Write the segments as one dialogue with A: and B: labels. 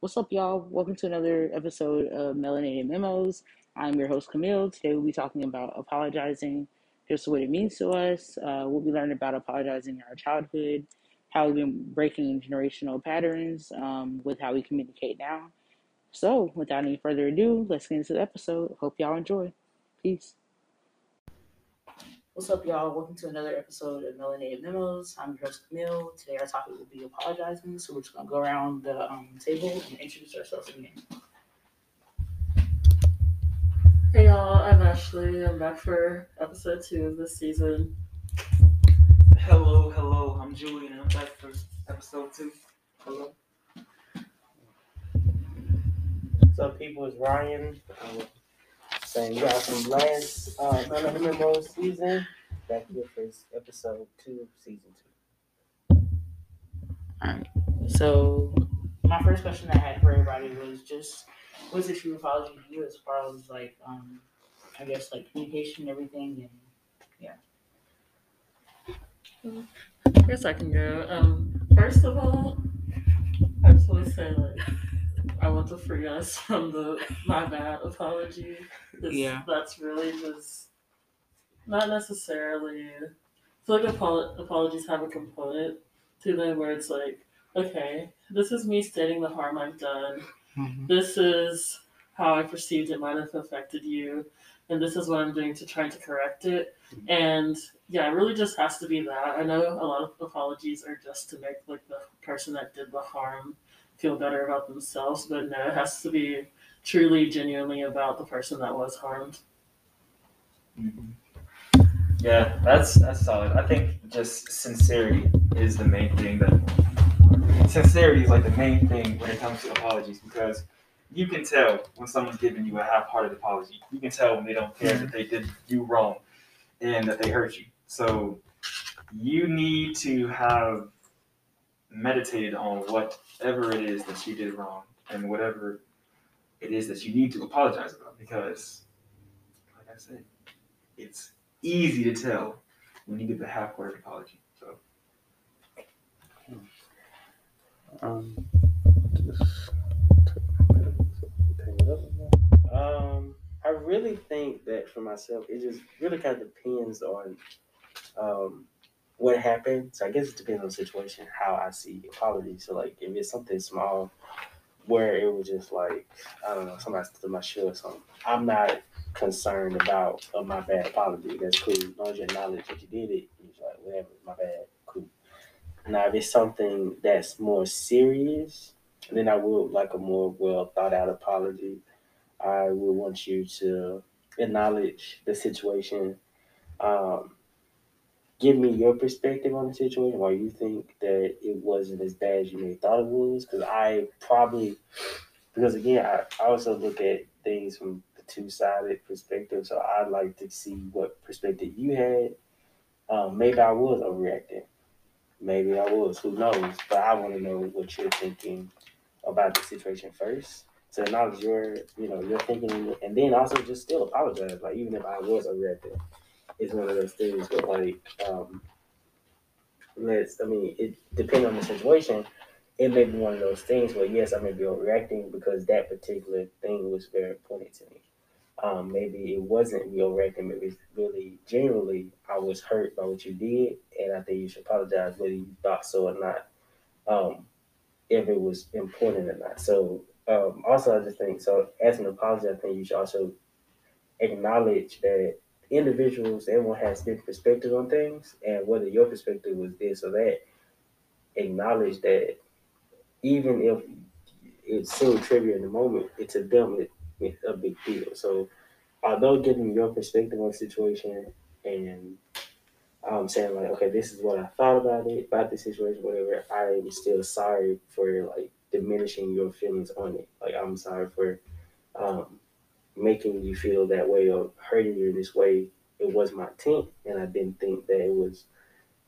A: What's up, y'all? Welcome to another episode of Melanated Memos. I'm your host, Camille. Today we'll be talking about apologizing, just what it means to us. Uh, we'll be learning about apologizing in our childhood, how we've been breaking generational patterns um, with how we communicate now. So, without any further ado, let's get into the episode. Hope y'all enjoy. Peace. What's up, y'all? Welcome to another episode of Melanated Memos. I'm your host, Camille. Today, our topic will be apologizing. So, we're just going to go around the um, table and introduce ourselves again.
B: Hey y'all, I'm Ashley. I'm back for episode two of this season.
C: Hello, hello. I'm Julian. I'm back for episode two. Hello.
D: What's up, people? It's Ryan. Um, saying you guys from last uh, None of Memo season. Back here for episode two of season two.
A: All right. So, my first question I had for everybody was just, what's a true apology to you as far as like, um, I guess like communication and everything, and yeah.
B: I guess I can go. Um, first of all, I just want to say like I want to free us from the my bad apology.
A: Yeah.
B: That's really just not necessarily. I feel like apolo- apologies have a component to them where it's like, okay, this is me stating the harm I've done. Mm-hmm. this is how I perceived it might have affected you, and this is what I'm doing to try to correct it. And yeah, it really just has to be that. I know a lot of apologies are just to make like the person that did the harm feel better about themselves, but no, it has to be truly, genuinely about the person that was harmed. Mm-hmm.
C: Yeah, that's that's solid. I think just sincerity is the main thing that sincerity is like the main thing when it comes to apologies because you can tell when someone's giving you a half-hearted apology. You can tell when they don't care that they did you wrong and that they hurt you. So you need to have meditated on whatever it is that you did wrong and whatever it is that you need to apologize about. Because like I said, it's easy to tell when you get the half-hearted apology. So.
D: Um, just um, I really think that for myself, it just really kind of depends on um, what happened. So I guess it depends on the situation, how I see apology. So like, if it's something small, where it was just like I don't know, somebody stood my shoe or something, I'm not concerned about uh, my bad apology. That's cool. As long as you acknowledge that you did it, it's like whatever, my bad, cool. Now if it's something that's more serious, then I would like a more well thought out apology. I would want you to acknowledge the situation. Um, give me your perspective on the situation, why you think that it wasn't as bad as you may thought it was. Because I probably, because again, I, I also look at things from the two sided perspective. So I'd like to see what perspective you had. Um, maybe I was overreacting. Maybe I was. Who knows? But I want to know what you're thinking about the situation first. To acknowledge your, you know, your thinking, and then also just still apologize. Like even if I was overreacting, it's one of those things. But like, um, let's. I mean, it depends on the situation. It may be one of those things where yes, I may be overreacting because that particular thing was very important to me. Um, maybe it wasn't me overreacting. Maybe it's really generally I was hurt by what you did, and I think you should apologize whether you thought so or not. Um, if it was important or not. So um, also, I just think so. As an apology, I think you should also acknowledge that individuals, everyone has different perspectives on things, and whether your perspective was this or that, acknowledge that even if it seemed trivial in the moment, it to them it, it's a big deal. So, although giving your perspective on the situation and um, saying like, okay, this is what I thought about it, about the situation, whatever, I am still sorry for like diminishing your feelings on it. Like, I'm sorry for um, making you feel that way or hurting you in this way. It was my intent, and I didn't think that it was,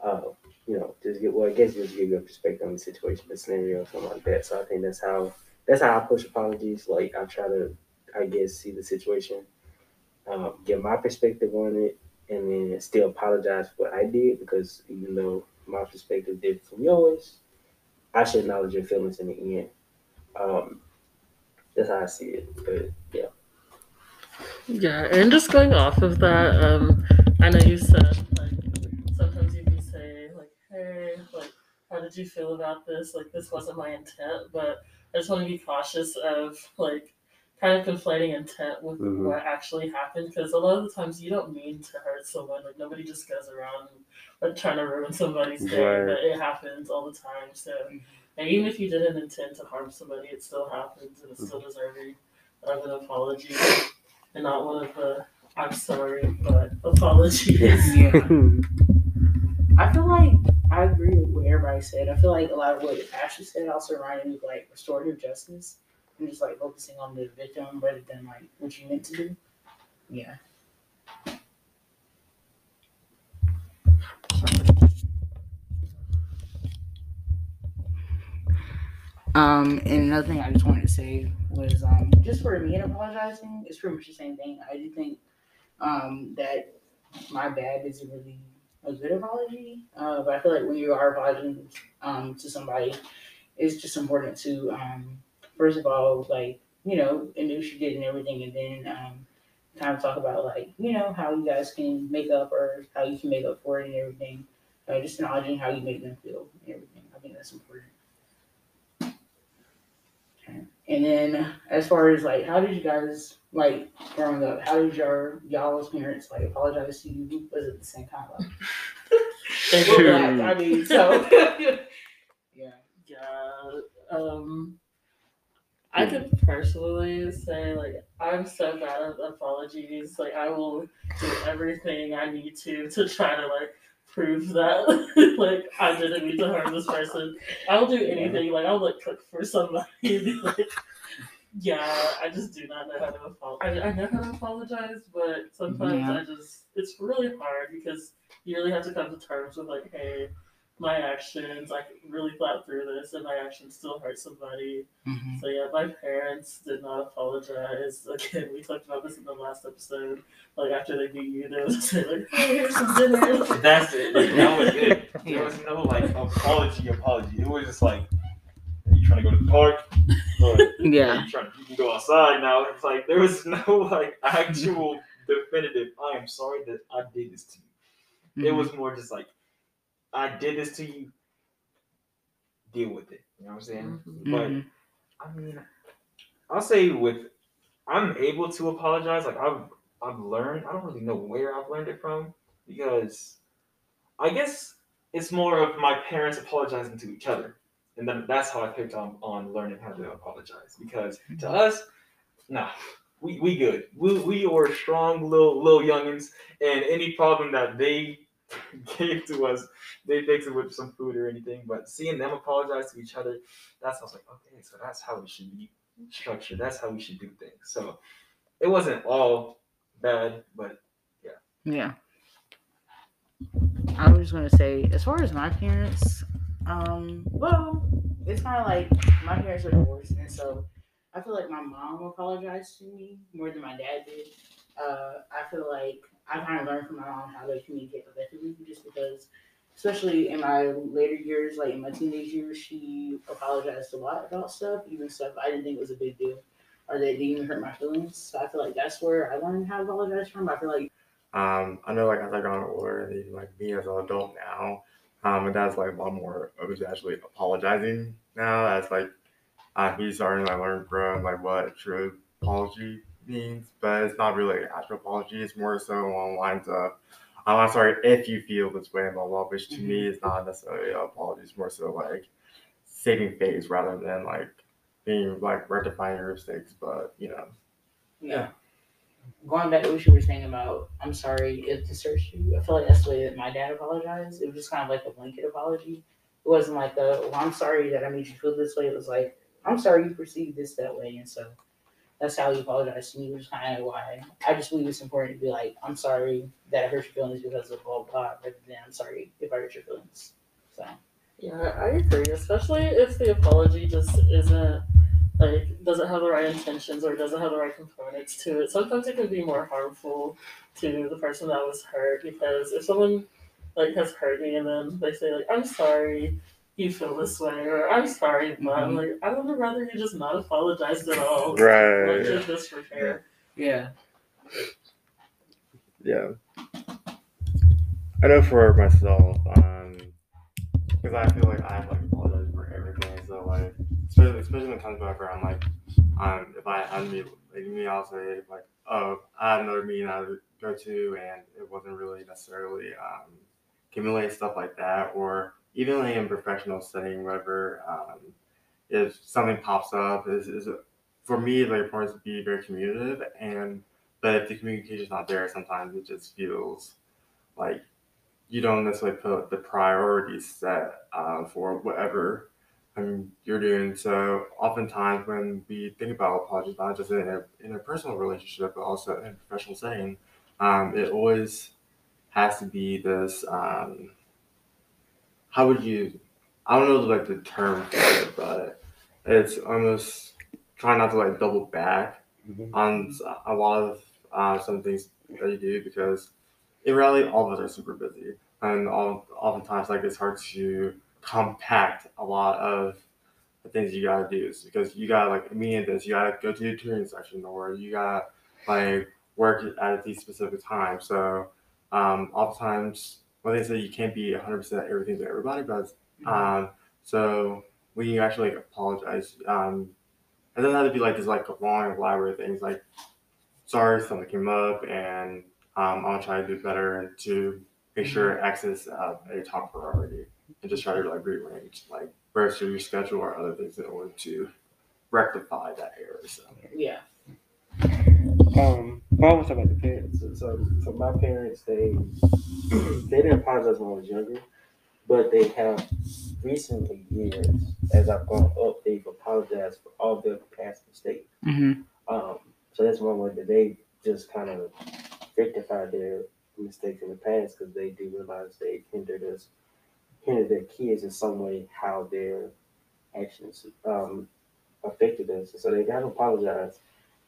D: uh, you know, just get well. I guess just give you a perspective on the situation, the scenario, or something like that. So I think that's how that's how I push apologies. Like I try to, I guess, see the situation, um, get my perspective on it, and then still apologize for what I did because even though my perspective different from yours, I should acknowledge your feelings in the end. Um, that's how I see it. But yeah.
B: Yeah, and just going off of that, um, I know you said like sometimes you can say like, "Hey, like, how did you feel about this? Like, this wasn't my intent," but I just want to be cautious of like kind of conflating intent with
D: Mhm.
B: what actually happened because a lot of the times you don't mean to hurt someone. Like, nobody just goes around like trying to ruin somebody's day,
D: Right.
B: but it happens all the time. So, and even if you didn't intend to harm somebody, it still happens and it's still deserving of an apology and not one of the I'm sorry, but apologies.
A: Yeah. I feel like I agree with what everybody said. I feel like a lot of what Ashley said also reminded me of like restorative justice and just like focusing on the victim rather than like what you meant to do. Yeah. Um, and another thing I just wanted to say was um, just for me and apologizing, it's pretty much the same thing. I do think um, that my bad isn't really a good apology. Uh, but I feel like when you are apologizing um, to somebody, it's just important to, um, first of all, like, you know, admit you did and everything, and then um, kind of talk about, like, you know, how you guys can make up or how you can make up for it and everything. Uh, just acknowledging how you make them feel and everything. I think that's important. Okay. And then, as far as like, how did you guys like growing up? How did your y'all's parents like apologize to you? Was it the same kind of like?
B: They
A: We're
B: were
A: black, I mean, so yeah.
B: Yeah. Um, I could personally say like I'm so bad at apologies. Like I will do everything I need to to try to like prove that like I didn't mean to harm this person. I'll do anything. Like I'll like cook for somebody be like, yeah, I just do not know how to apologize. I, I know how to apologize, but sometimes
A: Yeah.
B: I just it's really hard because you really have to come to terms with like, hey, my actions, I really thought through this, and my actions still hurt somebody.
A: Mhm.
B: So yeah, my parents did not apologize. Again, we talked about this in the last episode. Like after they beat you, they would say like, "Hey, here's some dinner."
C: That's it. Like, that was it. There
A: Yeah.
C: was no like apology, apology. It was just like, you trying to go to the park? Or,
A: Yeah.
C: You trying you can go outside now. It's like there was no like actual definitive. I am sorry that I did this to you. It
A: Mhm.
C: was more just like, I did this to you. Deal with it. You know what I'm saying?
B: Mhm.
C: But
A: Mhm.
C: I mean, I'll say with I'm able to apologize. Like I've I've learned. I don't really know where I've learned it from because I guess it's more of my parents apologizing to each other, and then that's how I picked on on learning how to apologize. Because to us, nah, we we good. We we are strong little little youngins, and any problem that they gave to us, they fix it with some food or anything. But seeing them apologize to each other, that's I was like, okay, so that's how it should be structured. That's how we should do things. So it wasn't all bad, but
A: yeah. Yeah. I was just gonna say, as far as my parents, um, well, it's kind of like my parents are divorced, and so I feel like my mom apologized to me more than my dad did. Uh, I feel like I kind of learned from my mom how to communicate effectively, just because, especially in my later years, like in my teenage years, she apologized a lot about stuff, even stuff I didn't think was a big deal, or that didn't even hurt my feelings. So I feel like that's where I learned how to apologize from. I feel like
E: Um, I know like as I got older and like me as an adult now, um, my dad's like a lot more actually apologizing now as like uh, he's starting to like, learn from like what true apology means, but it's not really an actual apology. It's more so along the lines of um, I'm sorry if you feel this way, blah blah. Which to me is not necessarily an apology. It's more so like saving face rather than like being like rectifying your mistakes. But you know,
A: Yeah. Going back to what you were saying about, I'm sorry if this hurts you. I feel like that's the way that my dad apologized. It was just kind of like a blanket apology. It wasn't like a, well, I'm sorry that I made you feel this way. It was like, I'm sorry you perceived this that way. And so that's how he apologized to me, which is kind of why I just believe it's important to be like, I'm sorry that I hurt your feelings because of blah, blah, rather than I'm sorry if I hurt your feelings. So,
B: Yeah, I agree. Especially if the apology just isn't like doesn't have the right intentions or doesn't have the right components to it. Sometimes it can be more harmful to the person that was hurt because if someone like has hurt me and then they say like I'm sorry, you feel this way, or I'm sorry, but
A: Mhm.
B: like I would rather you just not apologize at all.
E: Right.
B: Like, just, just repair.
A: Yeah.
E: Yeah. I know for myself, um, because I feel like I have like apologize for everything. So like, especially especially when it comes back around, like, um, if I had me like me, I'll say like, oh, I had another meeting I would go to, and it wasn't really necessarily um, accumulate stuff like that, or even like in professional setting, whatever. Um, if something pops up, is is for me like important to be very communicative and but if the communication's not there, sometimes it just feels like you don't necessarily put the priorities set uh, for whatever um, you're doing. So oftentimes when we think about apologies, not just in a, in a personal relationship, but also in a professional setting, um, it always has to be this. Um, how would you? I don't know like the term for it, but it's almost trying not to like double back
D: Mhm.
E: on a lot of uh, some things that you do because in reality all of us are super busy and all, oftentimes like it's hard to compact a lot of the things you gotta do because you gotta like me and this you gotta go to the tutoring section or you gotta like work at these specific times so um, oftentimes when they say you can't be 100% everything to everybody but um, so when you actually like, apologize um, it doesn't have to be like this like a long elaborate things like sorry something came up and um, I'll try to do better and to make sure access is uh, a top priority and just try to like rearrange like where's your schedule or other things in order to rectify that error. So
A: Yeah.
D: Um, I always talk about the parents. So, so, so my parents, they they didn't apologize when I was younger, but they have recently years, as I've gone up, they've apologized for all their past mistakes.
A: Mm-hmm.
D: Um, so that's one way that they just kind of rectified their mistakes in the past because they do realize they hindered us, hindered their kids in some way how their actions um, affected us. So they got to apologize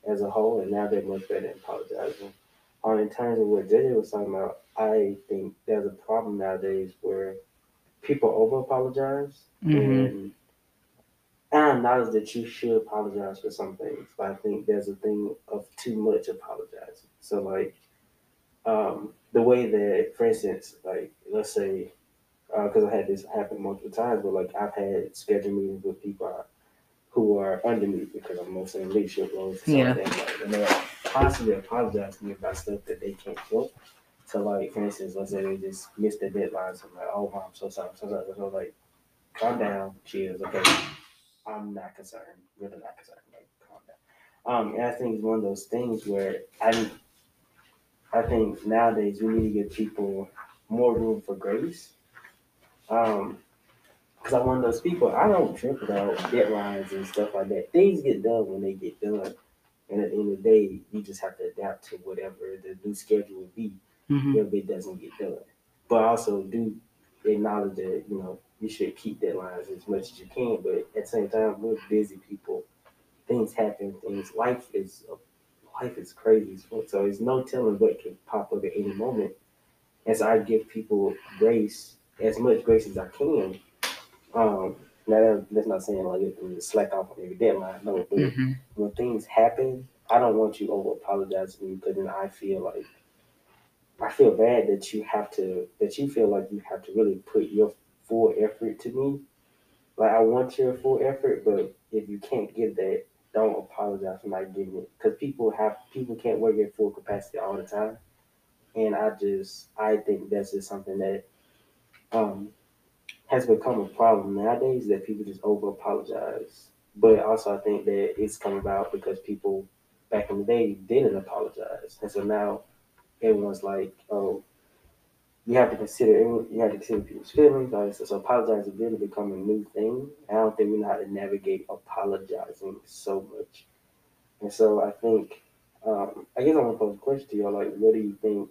D: as a whole, and now they're much better at apologizing. Um, in terms of what JJ was talking about, I think there's a problem nowadays where people over apologize
A: Mhm.
D: and I acknowledge that you should apologize for some things, but I think there's a thing of too much apologizing. So like um, the way that, for instance, like let's say, because I had this happen multiple times, but like I've had scheduled meetings with people I- who are under me because I'm mostly in leadership roles. and
A: Yeah.
D: like like, and they're constantly apologizing to me about stuff that they can't help. So like, for instance, let's say they just missed the deadline. So I'm like, oh, I'm so sorry, I'm so sorry. So like, calm down, cheers, okay. I'm not concerned, really not concerned. Like, calm down. Um, and I think it's one of those things where I, I think nowadays we need to give people more room for grace. Um, because I'm one of those people. I don't trip about deadlines and stuff like that. Things get done when they get done, and at the end of the day, you just have to adapt to whatever the new schedule will be
A: Mm-hmm.
D: if it doesn't get done. But also do acknowledge that you know you should keep deadlines as much as you can. But at the same time, we're busy people. Things happen. Things life is life is crazy. So there's no telling what can pop up at any moment. As so I give people grace as much grace as I can. Um, now that, that's not saying like you have to slack off on every deadline. No, but
A: Mm-hmm.
D: when things happen, I don't want you over apologizing because then I feel like I feel bad that you have to that you feel like you have to really put your full effort to me. Like I want your full effort, but if you can't give that, don't apologize for not giving it. Because people have people can't work at full capacity all the time, and I just I think that's just something that um has become a problem nowadays that people just over apologize. But also I think that it's come about because people back in the day didn't apologize, and so now everyone's like, oh, you have to consider you have to consider people's feelings. this stuff. So apologizing has really become a new thing. I don't think we know how to navigate apologizing so much. And so I think um, I guess I want to pose a question to y'all. Like, what do you think?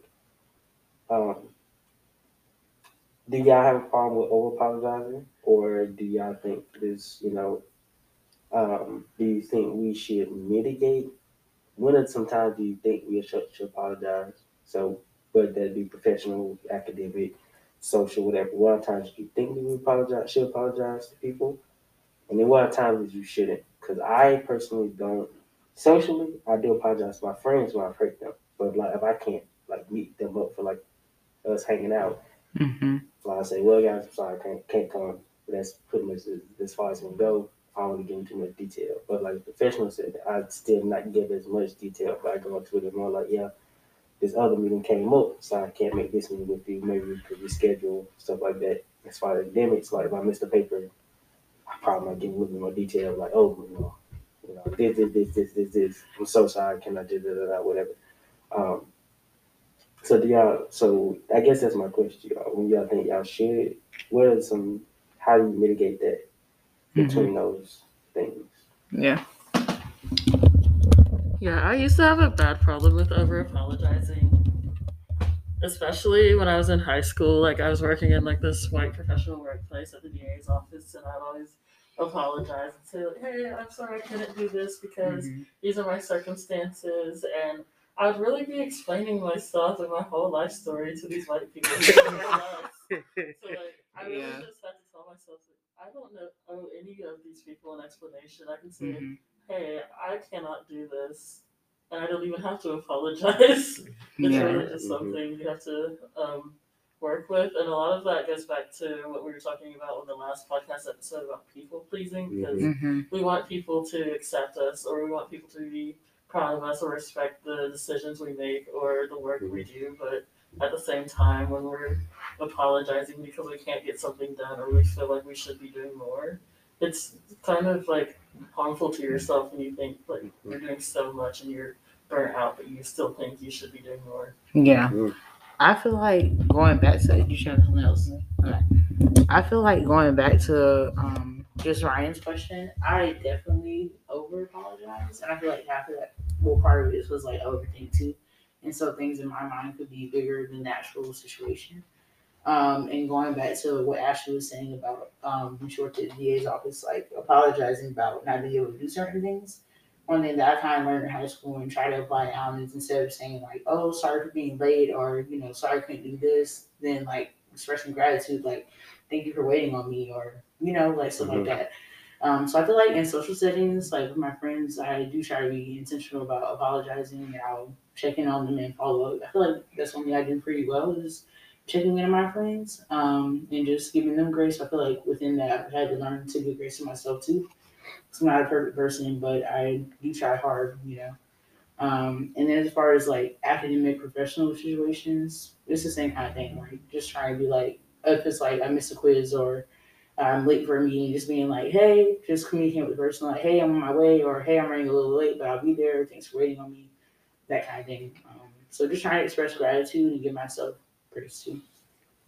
D: Um, do y'all have a problem with over apologizing, or do y'all think this? You know, um, do you think we should mitigate? When and sometimes do you think we should, should apologize? So whether that be professional, academic, social, whatever. A lot of times you think you apologize, should apologize to people, and then what times you shouldn't. Because I personally don't. Socially, I do apologize to my friends when I've hurt them, but like if I can't like meet them up for like us hanging out,
A: Mm-hmm.
D: I say, well, guys, I'm sorry, I can't can't come. That's pretty much as, far as it can go. I don't want to get into much detail, but like the professional said, I'd still not give as much detail. But I go into it more like, yeah, this other meeting came up, so I can't make this meeting with you. Maybe we could reschedule stuff like that. As far as academics, like if I missed a paper, I probably might give a little bit more detail, like, oh, you know, you know, this, this, this, this, this, this. I'm so sorry, can I do that, whatever. Um, so do y'all? So I guess that's my question, y'all. When y'all think y'all should, what are some? How do you mitigate that between those things?
A: Yeah.
B: Yeah, I used to have a bad problem with over apologizing. Especially when I was in high school. Like I was working in like this white professional workplace at the DA's office and I'd always apologize and say like, Hey, I'm sorry I couldn't do this because
A: Mm-hmm.
B: these are my circumstances and I would really be explaining myself and my whole life story to these white people. so like I really
A: Yeah.
B: just had to tell myself like, I don't know owe any of these people an explanation. I can say
A: Mm-hmm.
B: hey, I cannot do this. And I don't even have to apologize. it's
A: Yeah.
B: really just
D: Mhm.
B: something you have to um, work with. And a lot of that goes back to what we were talking about in the last podcast episode about people pleasing, because
A: Mm-hmm.
B: we want people to accept us or we want people to be proud of us or respect the decisions we make or the work we do. But at the same time, when we're apologizing because we can't get something done or we feel like we should be doing more, it's kind of like harmful to yourself when you think like you're doing so much and you're burnt out, but you still think you should be doing more.
A: Yeah.
D: Mm.
A: I feel like going back to you should have something else. Okay. I feel like going back to um just Ryan's question, I definitely over apologize. And I feel like half of that well part of it was like overthink too. And so things in my mind could be bigger than the actual situation. Um, and going back to what Ashley was saying about um, when she worked at the DA's office, like apologizing about not being able to do certain things. One thing that I kind of learned in high school and try to apply now is instead of saying like, "Oh, sorry for being late," or you know, "Sorry I couldn't do this," then like expressing gratitude, like, "Thank you for waiting on me," or you know, like stuff
D: Mhm.
A: like that. Um, so I feel like in social settings, like with my friends, I do try to be intentional about apologizing and I'll check in on them and follow up. I feel like that's one thing I do pretty well is checking in on my friends um, and just giving them grace. I feel like within that, I've had to learn to give grace to myself too. So I'm not a perfect person, but I do try hard, you know. Um, and then as far as like academic professional situations, it's the same kind of thing. Like just trying to be like, if it's like I missed a quiz or I'm late for a meeting, just being like, hey, just communicating with the person, like, hey, I'm on my way, or hey, I'm running a little late, but I'll be there. Thanks for waiting on me, that kind of thing. Um, so just trying to express gratitude and give myself praise too.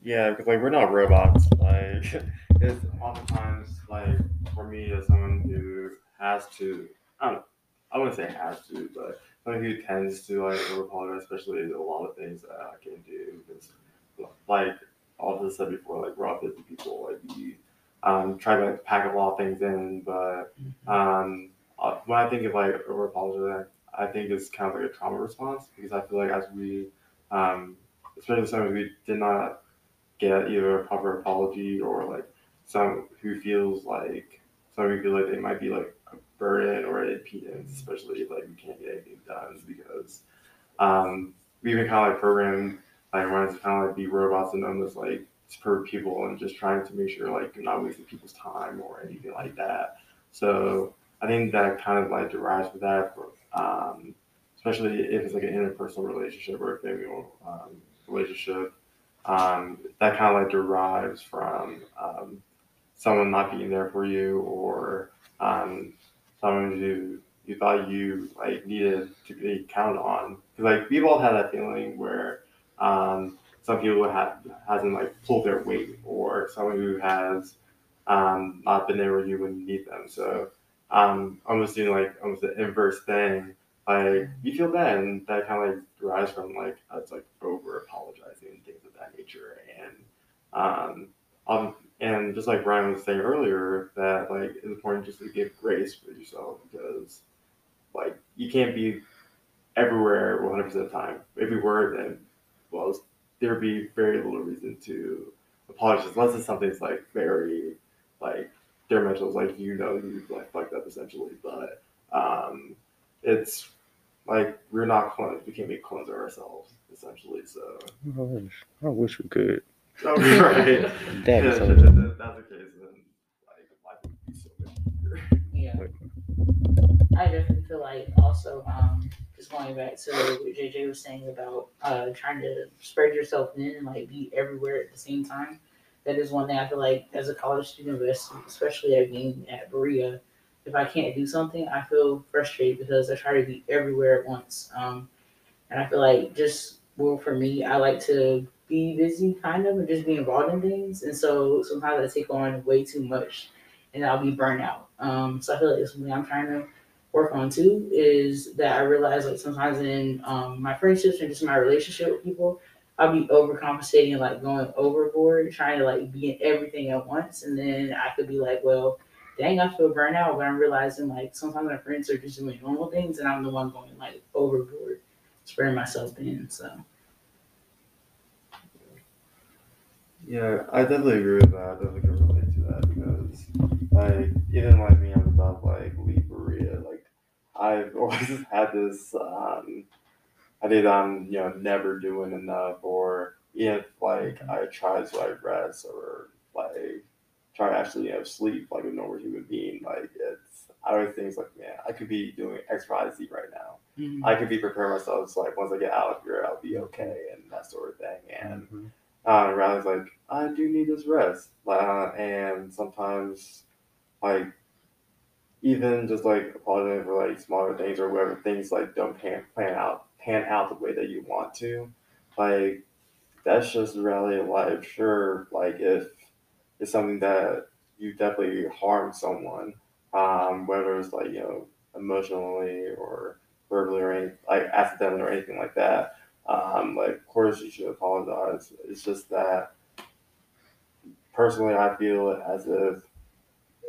E: Yeah, because like we're not robots. Like it's oftentimes like for me as someone who has to, I don't, know, I wouldn't say has to, but someone who tends to like over apologize, especially a lot of things that I can do. Because like all this said before, like we're all busy people. Like you um, try to like, pack a lot of things in, but um, uh, when I think of like over apologizing, I think it's kind of like a trauma response because I feel like as we, um, especially someone who did not get either a proper apology or like some who feels like some who feel like they might be like a burden or an impedance, especially if like we can't get anything done because um, we've been kind of like programmed like wanting to kind of like be robots and almost like spur people and just trying to make sure like you're not wasting people's time or anything like that. So I think that kind of like derives from that, um, especially if it's like an interpersonal relationship or a familial um, relationship. Um, that kind of like derives from um, someone not being there for you or um, someone who you thought you like needed to be counted on. Because like we've all had that feeling where um, some people have hasn't like pulled their weight or someone who has um, not been there when you need them. So um, almost doing like almost the inverse thing. Like you feel bad, and that kind of like derives from like us like over apologizing and things of that nature. And um, um, and just like Ryan was saying earlier, that like it's important just to give grace for yourself because like you can't be everywhere 100 percent of the time. If you were, then well, there'd be very little reason to apologize unless it's something that's like very like their detrimental, like you know you like fucked up essentially. But um, it's like we're not clones. We can't be clones of ourselves essentially. So
D: I wish, I wish we could.
E: oh, right.
A: That
E: yeah,
A: so
E: that's the case, then like life would be so much easier.
A: Yeah. I definitely feel like also, um, just going back to what JJ was saying about uh, trying to spread yourself thin and like be everywhere at the same time. That is one thing I feel like as a college student, especially at being at Berea, if I can't do something, I feel frustrated because I try to be everywhere at once. Um, and I feel like just well for me, I like to be busy kind of and just be involved in things. And so sometimes I take on way too much and I'll be burnt out. Um, so I feel like it's something I'm trying to work on too is that I realize like sometimes in um, my friendships and just my relationship with people, I'll be overcompensating, like going overboard, trying to like be in everything at once, and then I could be like, well, dang, I feel burnout, but I'm realizing like sometimes my friends are just doing normal things, and I'm the one going like overboard, spreading myself thin. So
E: Yeah, I definitely agree with that. I definitely can relate to that because, like, even like me, I'm about like. Like, I've always had this um, idea that I'm, you know, never doing enough, or if like I try to like rest or like try to actually, you know, sleep like a normal human being, like it's I always think it's like, man, I could be doing X, Y, Z right now.
A: mhm.
E: I could be preparing myself so like once I get out of here, I'll be okay and that sort of thing. And
D: Mhm.
E: uh, Riley's like, I do need this rest. Uh, and sometimes, like, even just like apologizing for like smaller things or whatever things like don't pan, plan out pan out the way that you want to, like that's just of life. Sure, like if it's something that you definitely harm someone, um, whether it's like you know emotionally or verbally or any, like accidentally or anything like that um, like, of course, you should apologize. It's just that personally, I feel as if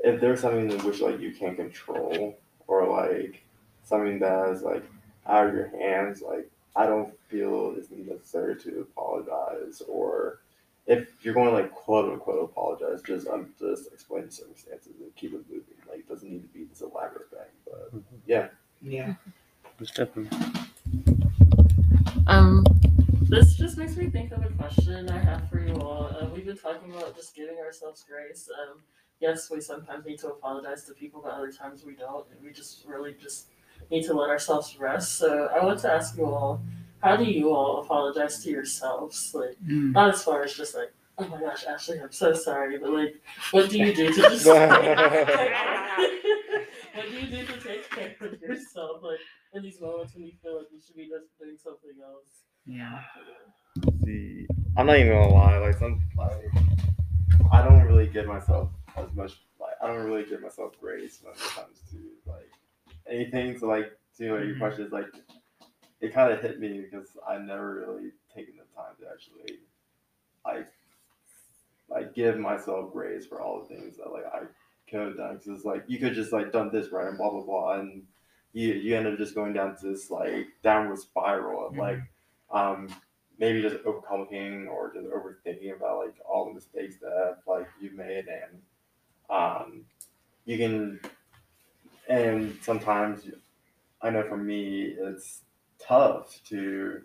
E: if there's something in which like you can't control or like something that is like out of your hands, like I don't feel it's necessary to apologize. Or if you're going to like quote unquote apologize, just um, just explain the circumstances and keep it moving. Like, it doesn't need to be this elaborate thing, but
A: yeah.
D: It's definitely.
B: Um, this just makes me think of a question I have for you all. Uh, we've been talking about just giving ourselves grace. Um, yes, we sometimes need to apologize to people, but other times we don't. And we just really just need to let ourselves rest. So I want to ask you all, how do you all apologize to yourselves? Like,
A: Mm.
B: not as far as just like, oh my gosh, Ashley, I'm so sorry, but like, what do you do to just what do you do to take care of yourself? Like in these moments when you feel like you should be just doing something else.
A: Yeah.
E: See, I'm not even gonna lie. Like some, like I don't really give myself as much. Like I don't really give myself grace when it comes to like anything. So like to you know, your
A: Mhm.
E: question is like it kind of hit me because I never really taken the time to actually like like give myself grace for all the things that like I could have done. Because it's like you could just like done this right and blah blah blah, and you you end up just going down to this like downward spiral of like um maybe just overcomplicating or just overthinking about like all the mistakes that like you've made and um you can and sometimes I know for me it's tough to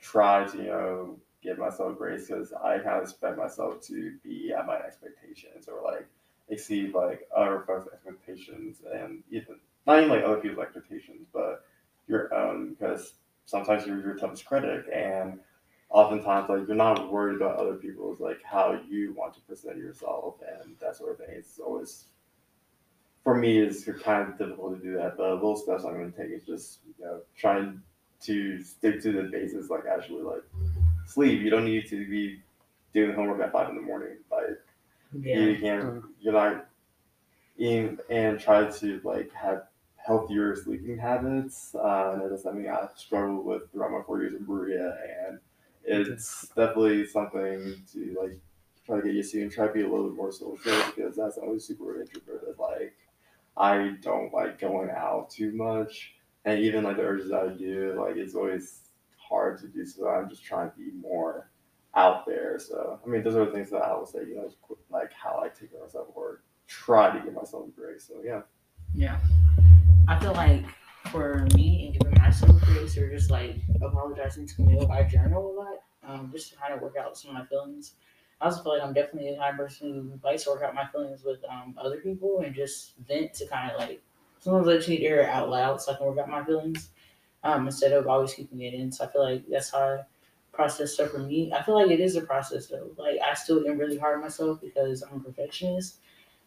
E: try to you know give myself grace because I kind of expect myself to be at my expectations or like exceed like other folks' expectations and even not even like other people's expectations but your own because sometimes you're your toughest critic and oftentimes like you're not worried about other people's like how you want to present yourself and that sort of thing. It's always for me it's kind of difficult to do that. But a little steps I'm gonna take is just, you know, trying to stick to the basics like actually like sleep. You don't need to be doing homework at five in the morning. Like
A: Yeah.
E: you can you're not eating and try to like have healthier sleeping habits. Uh, and that's something I've struggled with throughout my four years in Berea, and it's definitely something to like try to get used to and try to be a little bit more social because that's always super introverted. Like I don't like going out too much, and even like the urges I do, like it's always hard to do. So I'm just trying to be more out there. So I mean, those are the things that I would say. You know, like how I take myself or try to give myself grace. So yeah.
A: Yeah. I feel like for me myself grace or just like apologizing to Camille, I journal a lot, um, just to kind of work out some of my feelings. I also feel like I'm definitely the kind of person who likes to work out my feelings with um, other people and just vent to kind of like sometimes I just need to hear it out loud so I can work out my feelings um, instead of always keeping it in. So I feel like that's how I process stuff for me. I feel like it is a process though. Like I still am really hard on myself because I'm a perfectionist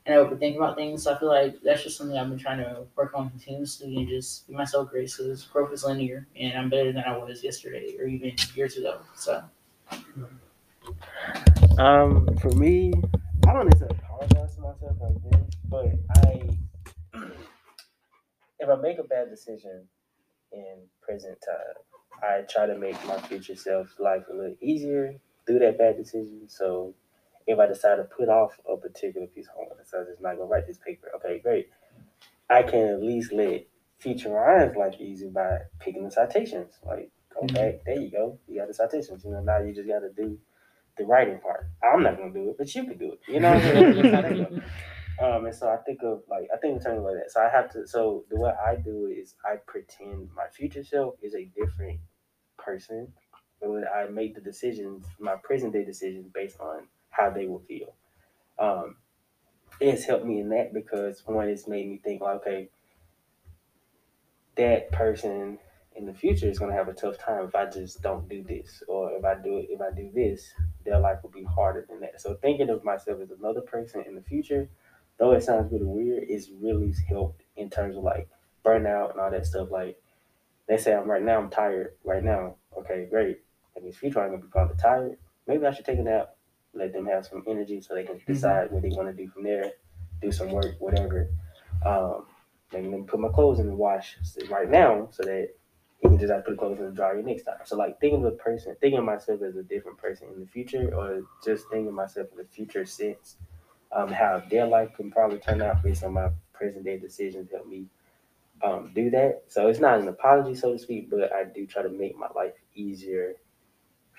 A: and I overthink about things. So I feel like that's just something I've been trying to work on continuously and just give myself grace because growth is linear and I'm better than I was yesterday or even years ago. So
D: Um, for me, I don't necessarily apologize to myself like this, but I, if I make a bad decision in present time, I try to make my future self life a little easier through that bad decision. So if I decide to put off a particular piece of homework, so I'm just not gonna write this paper, okay, great. I can at least let future Ryan's life easy by picking the citations. Like, okay, there you go, you got the citations. You know, now you just got to do the writing part. I'm not gonna do it, but you can do it. You know, what I mean? That's how that goes. um, and so I think of like I think in terms of like that. So I have to. So the way I do is I pretend my future self is a different person, but when I make the decisions, my present day decisions based on how they will feel. Um, it's helped me in that because one, it's made me think like, okay, that person in the future is gonna have a tough time if I just don't do this, or if I do it, if I do this, their life will be harder than that. So thinking of myself as another person in the future, though it sounds really weird, it's really helped in terms of like burnout and all that stuff. Like they say I'm right now I'm tired right now. Okay, great. In this future I'm gonna be probably tired. Maybe I should take a nap, let them have some energy so they can decide what they want to do from there, do some work, whatever. Um, let me put my clothes in the wash right now so that you can just have to put the clothes in the dryer next time. So like thinking of a person, thinking of myself as a different person in the future, or just thinking of myself in the future sense, um, how their life can probably turn out based on my present day decisions help me um, do that. So it's not an apology, so to speak, but I do try to make my life easier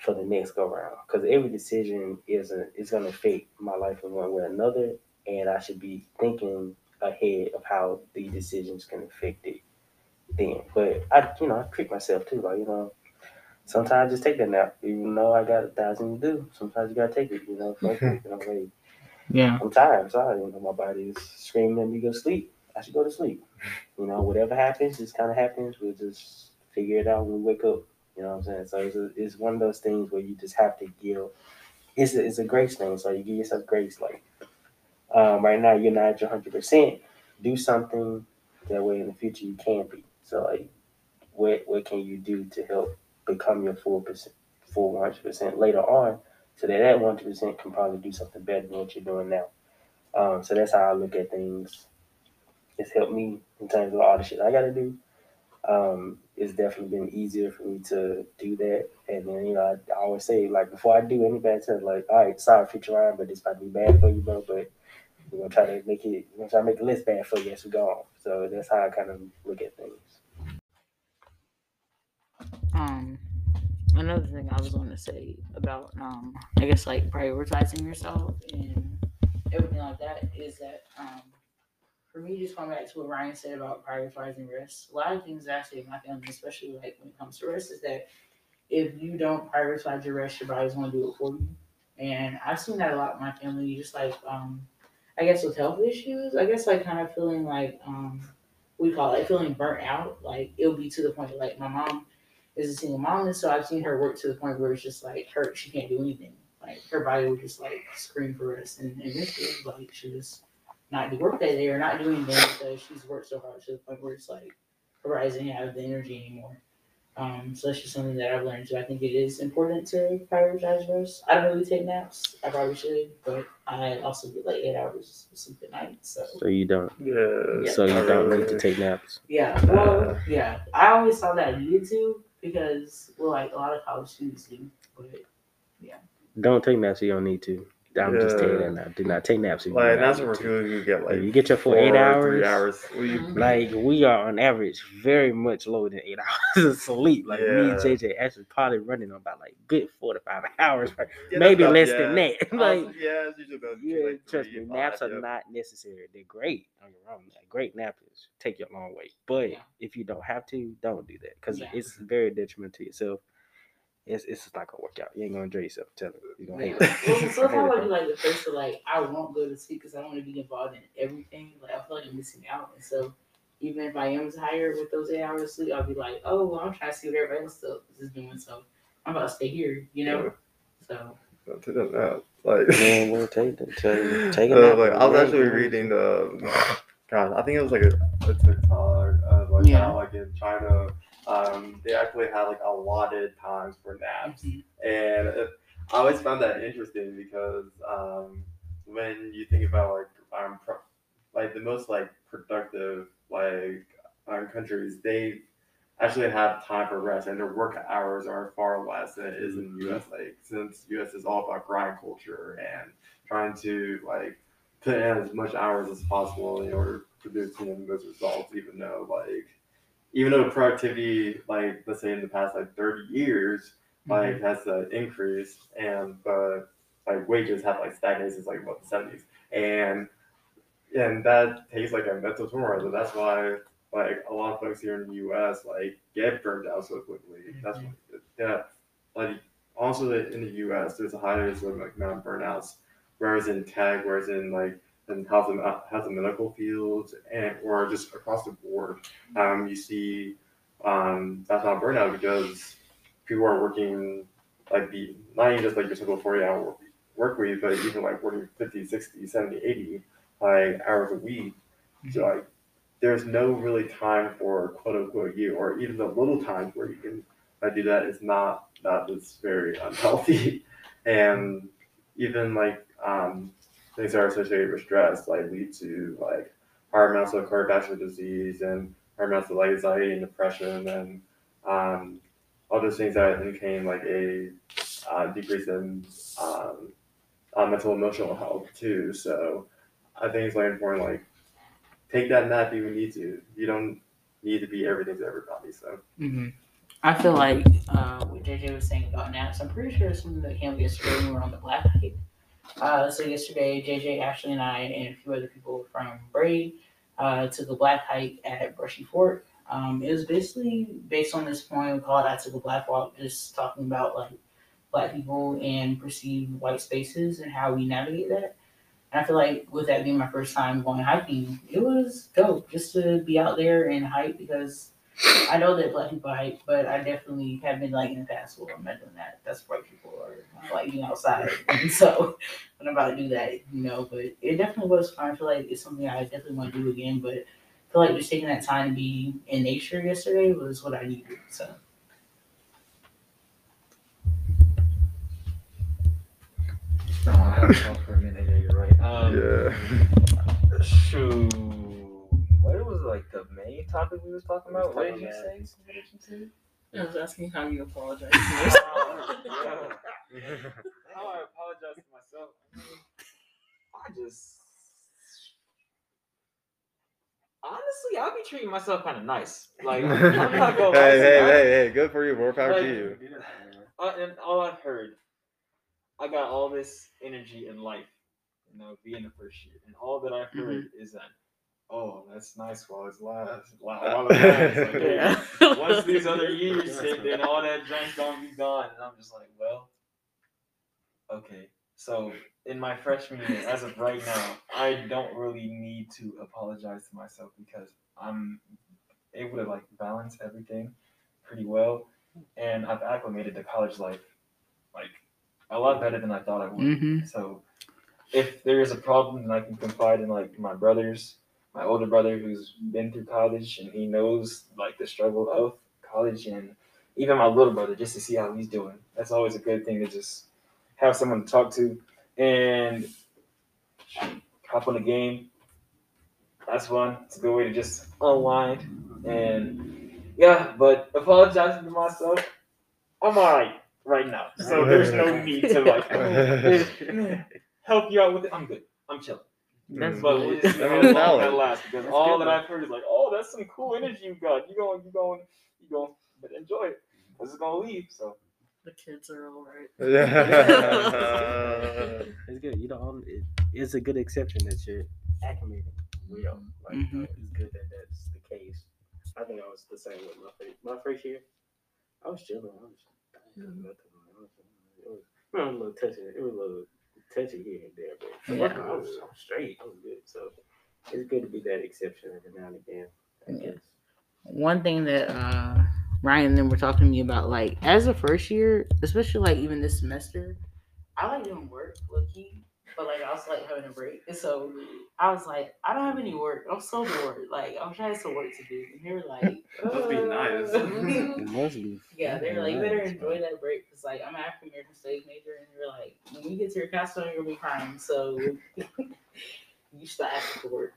D: for the next go round because every decision is a, is going to affect my life in one way or another, and I should be thinking ahead of how the decisions can affect it then. But I, you know, I trick myself too. Like, you know, sometimes I just take that nap, even though I got a thousand to do. Sometimes you gotta take it, you know. Fuck it, you know, hey,
A: yeah,
D: I'm tired. I'm sorry. You know, my body is screaming at me go to sleep. I should go to sleep. You know, whatever happens, just kind of happens. We'll just figure it out when we wake up. You know what I'm saying? So it's, a, it's one of those things where you just have to give. It's a, it's a grace thing. So you give yourself grace. Like um, right now, you're not at your hundred percent. Do something that way in the future you can be. So like, what what can you do to help become your full percent, full one hundred percent later on, so that that one hundred percent can probably do something better than what you're doing now. Um, so that's how I look at things. It's helped me in terms of all the shit I got to do. Um, it's definitely been easier for me to do that. And then you know, I, I always say like before I do any bad stuff, like all right, sorry, future Ryan, but this might be bad for you, bro. But we're gonna try to make it. We're gonna try to make it less bad for you as we go on. So that's how I kind of look at things.
A: um another thing I was going to say about um I guess like prioritizing yourself and everything like that is that um for me just going back to what Ryan said about prioritizing rest, a lot of things say in my family, especially like when it comes to rest, is that if you don't prioritize your rest, your body's gonna do it for you. And I've seen that a lot in my family, just like um I guess with health issues, I guess like kind of feeling like um we call it feeling burnt out. Like it'll be to the point like my mom is a single mom, and so I've seen her work to the point where it's just like her, she can't do anything. Like her body would just like scream for rest, and, and like she just not do work that day or not do anything because she's worked so hard to the point where it's like her body doesn't have the energy anymore. Um, so that's just something that I've learned. So I think it is important to prioritize rest. I don't really take naps. I probably should, but I also get like eight hours of sleep at night. So
D: So you don't.
E: Yeah.
D: So you don't need to take naps.
A: yeah, well, yeah. I always thought that I needed to because well, like a lot of college students do, but yeah.
D: Don't take naps. You don't need to. I'm just telling you
E: Yeah.
D: that now. Do not take naps. if
E: Like
D: do not
E: that's
D: need
E: where
D: to.
E: people you get like
D: If you get your full
E: four
D: eight hours,
E: three hours sleep.
B: Mhm.
D: like we are on average very much lower than eight hours of sleep. Like me and JJ actually probably running on about like good four to five hours, right?
E: Yeah,
D: maybe
E: that's
D: less
E: about-
D: than that. Like
E: yeah, it's usually about
D: yeah,
E: like
D: trust
E: three,
D: me,
E: five,
D: naps are
E: yeah.
D: not necessary. They're great. Don't get wrong. A great nap is take you a long way. But
A: Yeah.
D: if you don't have to, don't do that because
A: Yeah.
D: it's very detrimental to yourself. It's it's gonna work out. You ain't gonna enjoy yourself. Tell you, you're gonna hate
A: Yeah.
D: it.
A: Well, so if
D: Hate
A: I
D: it,
A: would be like the first to like, I won't go to sleep because I don't want to be involved in everything. Like I feel like I'm missing out, and so even if I am tired with those eight hours of sleep, I'll be like, oh, well, I'm trying to see what everybody else is doing, so I'm about to stay here, you know. So
E: Don't take. Like,
D: Man, we'll take the take, take a
E: Uh, like I was
D: bro.
E: actually reading the, God, I think it was like a, a TikTok of like
A: Yeah.
E: how like in China, um, they actually had like allotted times for naps,
A: mhm.
E: and it, I always found that interesting because um, when you think about like um, pro- like the most like productive like um, countries, they actually have time for rest, and their work hours are far less than it is in the U.S. Like since U.S. is all about grind culture and trying to like put in as much hours as possible in order to produce you know, those results, even though like even though productivity like let's say in the past like 30 years like has uh, increased and but like wages have like stagnated since like about the 70s and and that takes like a mental toll so that's why like a lot of folks here in the us like get burned out so quickly. That's
A: Mhm.
E: yeah. Like also that in the us there's a high rate of like amount of burnouts whereas in tech whereas in like in health and uh, health and medical fields and or just across the board um, you see um, that's not burnout because people are working like the not even just like your typical 40 hour work, week but even like working 50 60 70 80 like hours a week. So like there's no really time for quote unquote you or even the little times where you can uh, do that is not that is very unhealthy. And even like um, things that are associated with stress like lead to like higher amounts of cardiovascular disease and higher amounts of like anxiety and depression and um, all those things that indicate like a uh, decrease in um, uh, mental emotional health too. So I think it's like important like take that nap if you need to. You don't need to be everything to everybody. So
A: hmm I feel like uh, what JJ was saying about naps, I'm pretty sure something that came up yesterday when we were on the Black. Uh, so yesterday, JJ, Ashley, and I, and a few other people from Braid uh, took a black hike at Brushy Fork. Um, it was basically based on this poem called "I Took a Black Walk," just talking about like black people and perceived white spaces and how we navigate that. And I feel like with that being my first time going hiking, it was dope just to be out there and hike because I know that black people hike, but I definitely have been like in the past where I'm not doing that. That's white people or I like being outside. And so I'm about to do that, you know, but it definitely was fun. I feel like it's something I definitely want to do again, but I feel like just taking that time to be in nature yesterday was what I needed. So
C: Oh, I had to talk for a minute. Yeah, you're right. Um,
E: yeah.
C: Shoot. What was like the main topic we was talking about? What did you say? What did you say?
B: I was asking how you apologize.
C: Oh, yeah. How I apologize to myself. I just honestly, I'll be treating myself kind of nice. Like I'm not gonna
E: hey, hey, hey, hey, good for you. More power
C: Like,
E: to you.
C: Uh, and all I've heard, I got all this energy in life, you know, being the first year, and all that I've heard is that, oh, that's nice while it's last, while, while it lasts. Like,
A: yeah.
C: once these other years hit, then all that drink's gonna be gone. And I'm just like, well, okay. So in my freshman year, as of right now, I don't really need to apologize to myself because I'm able to like balance everything pretty well, and I've acclimated to college life like a lot better than I thought I would.
A: hmm
C: So if there is a problem, then I can confide in like my brothers, my older brother who's been through college and he knows like the struggle of college, and even my little brother just to see how he's doing. That's always a good thing to just have someone to talk to and hop on the game. That's fun. It's a good way to just unwind and yeah. But apologizing to myself, I'm alright right now. So there's no need to like. help you out with it, I'm good. I'm chilling.
A: That's
C: But
A: good.
C: we'll just
E: I mean, it's
C: long that
E: valid.
C: lasts because
D: That's
C: all
D: good,
C: that
D: though.
C: I've heard is like, oh, that's some cool energy you've got. You going, you going, you going, but enjoy it. This is gonna leave. So
B: The kids are alright.
E: Yeah.
D: It's good. You know, it, it's a good exception that you're acclimating well. Like,
A: Mhm.
D: uh, it's good that that's the case. I think I was the same with my first, my first year. I was chilling. I was, I didn't do nothing. I was, it was, it was a little touchy. It was a little touchy here and there, but
A: Yeah.
D: it, I was, I was straight. I was good. So it's good to be that exception every now and again. I
A: Yeah.
D: guess.
A: one thing that uh Ryan and them were talking to me about, like as a first year, especially like even this semester, I like doing work, key, but like I was like having a break. And so I was like, I don't have any work. I'm so bored. Like I'm trying some work to do. And they were like,
E: Must be nice.
D: It must be.
A: yeah, they were like, you better
D: nice,
A: enjoy that break because like I'm an African American studies major, and they were like, when you get to your capstone, you're gonna be crying. So you start asking for work.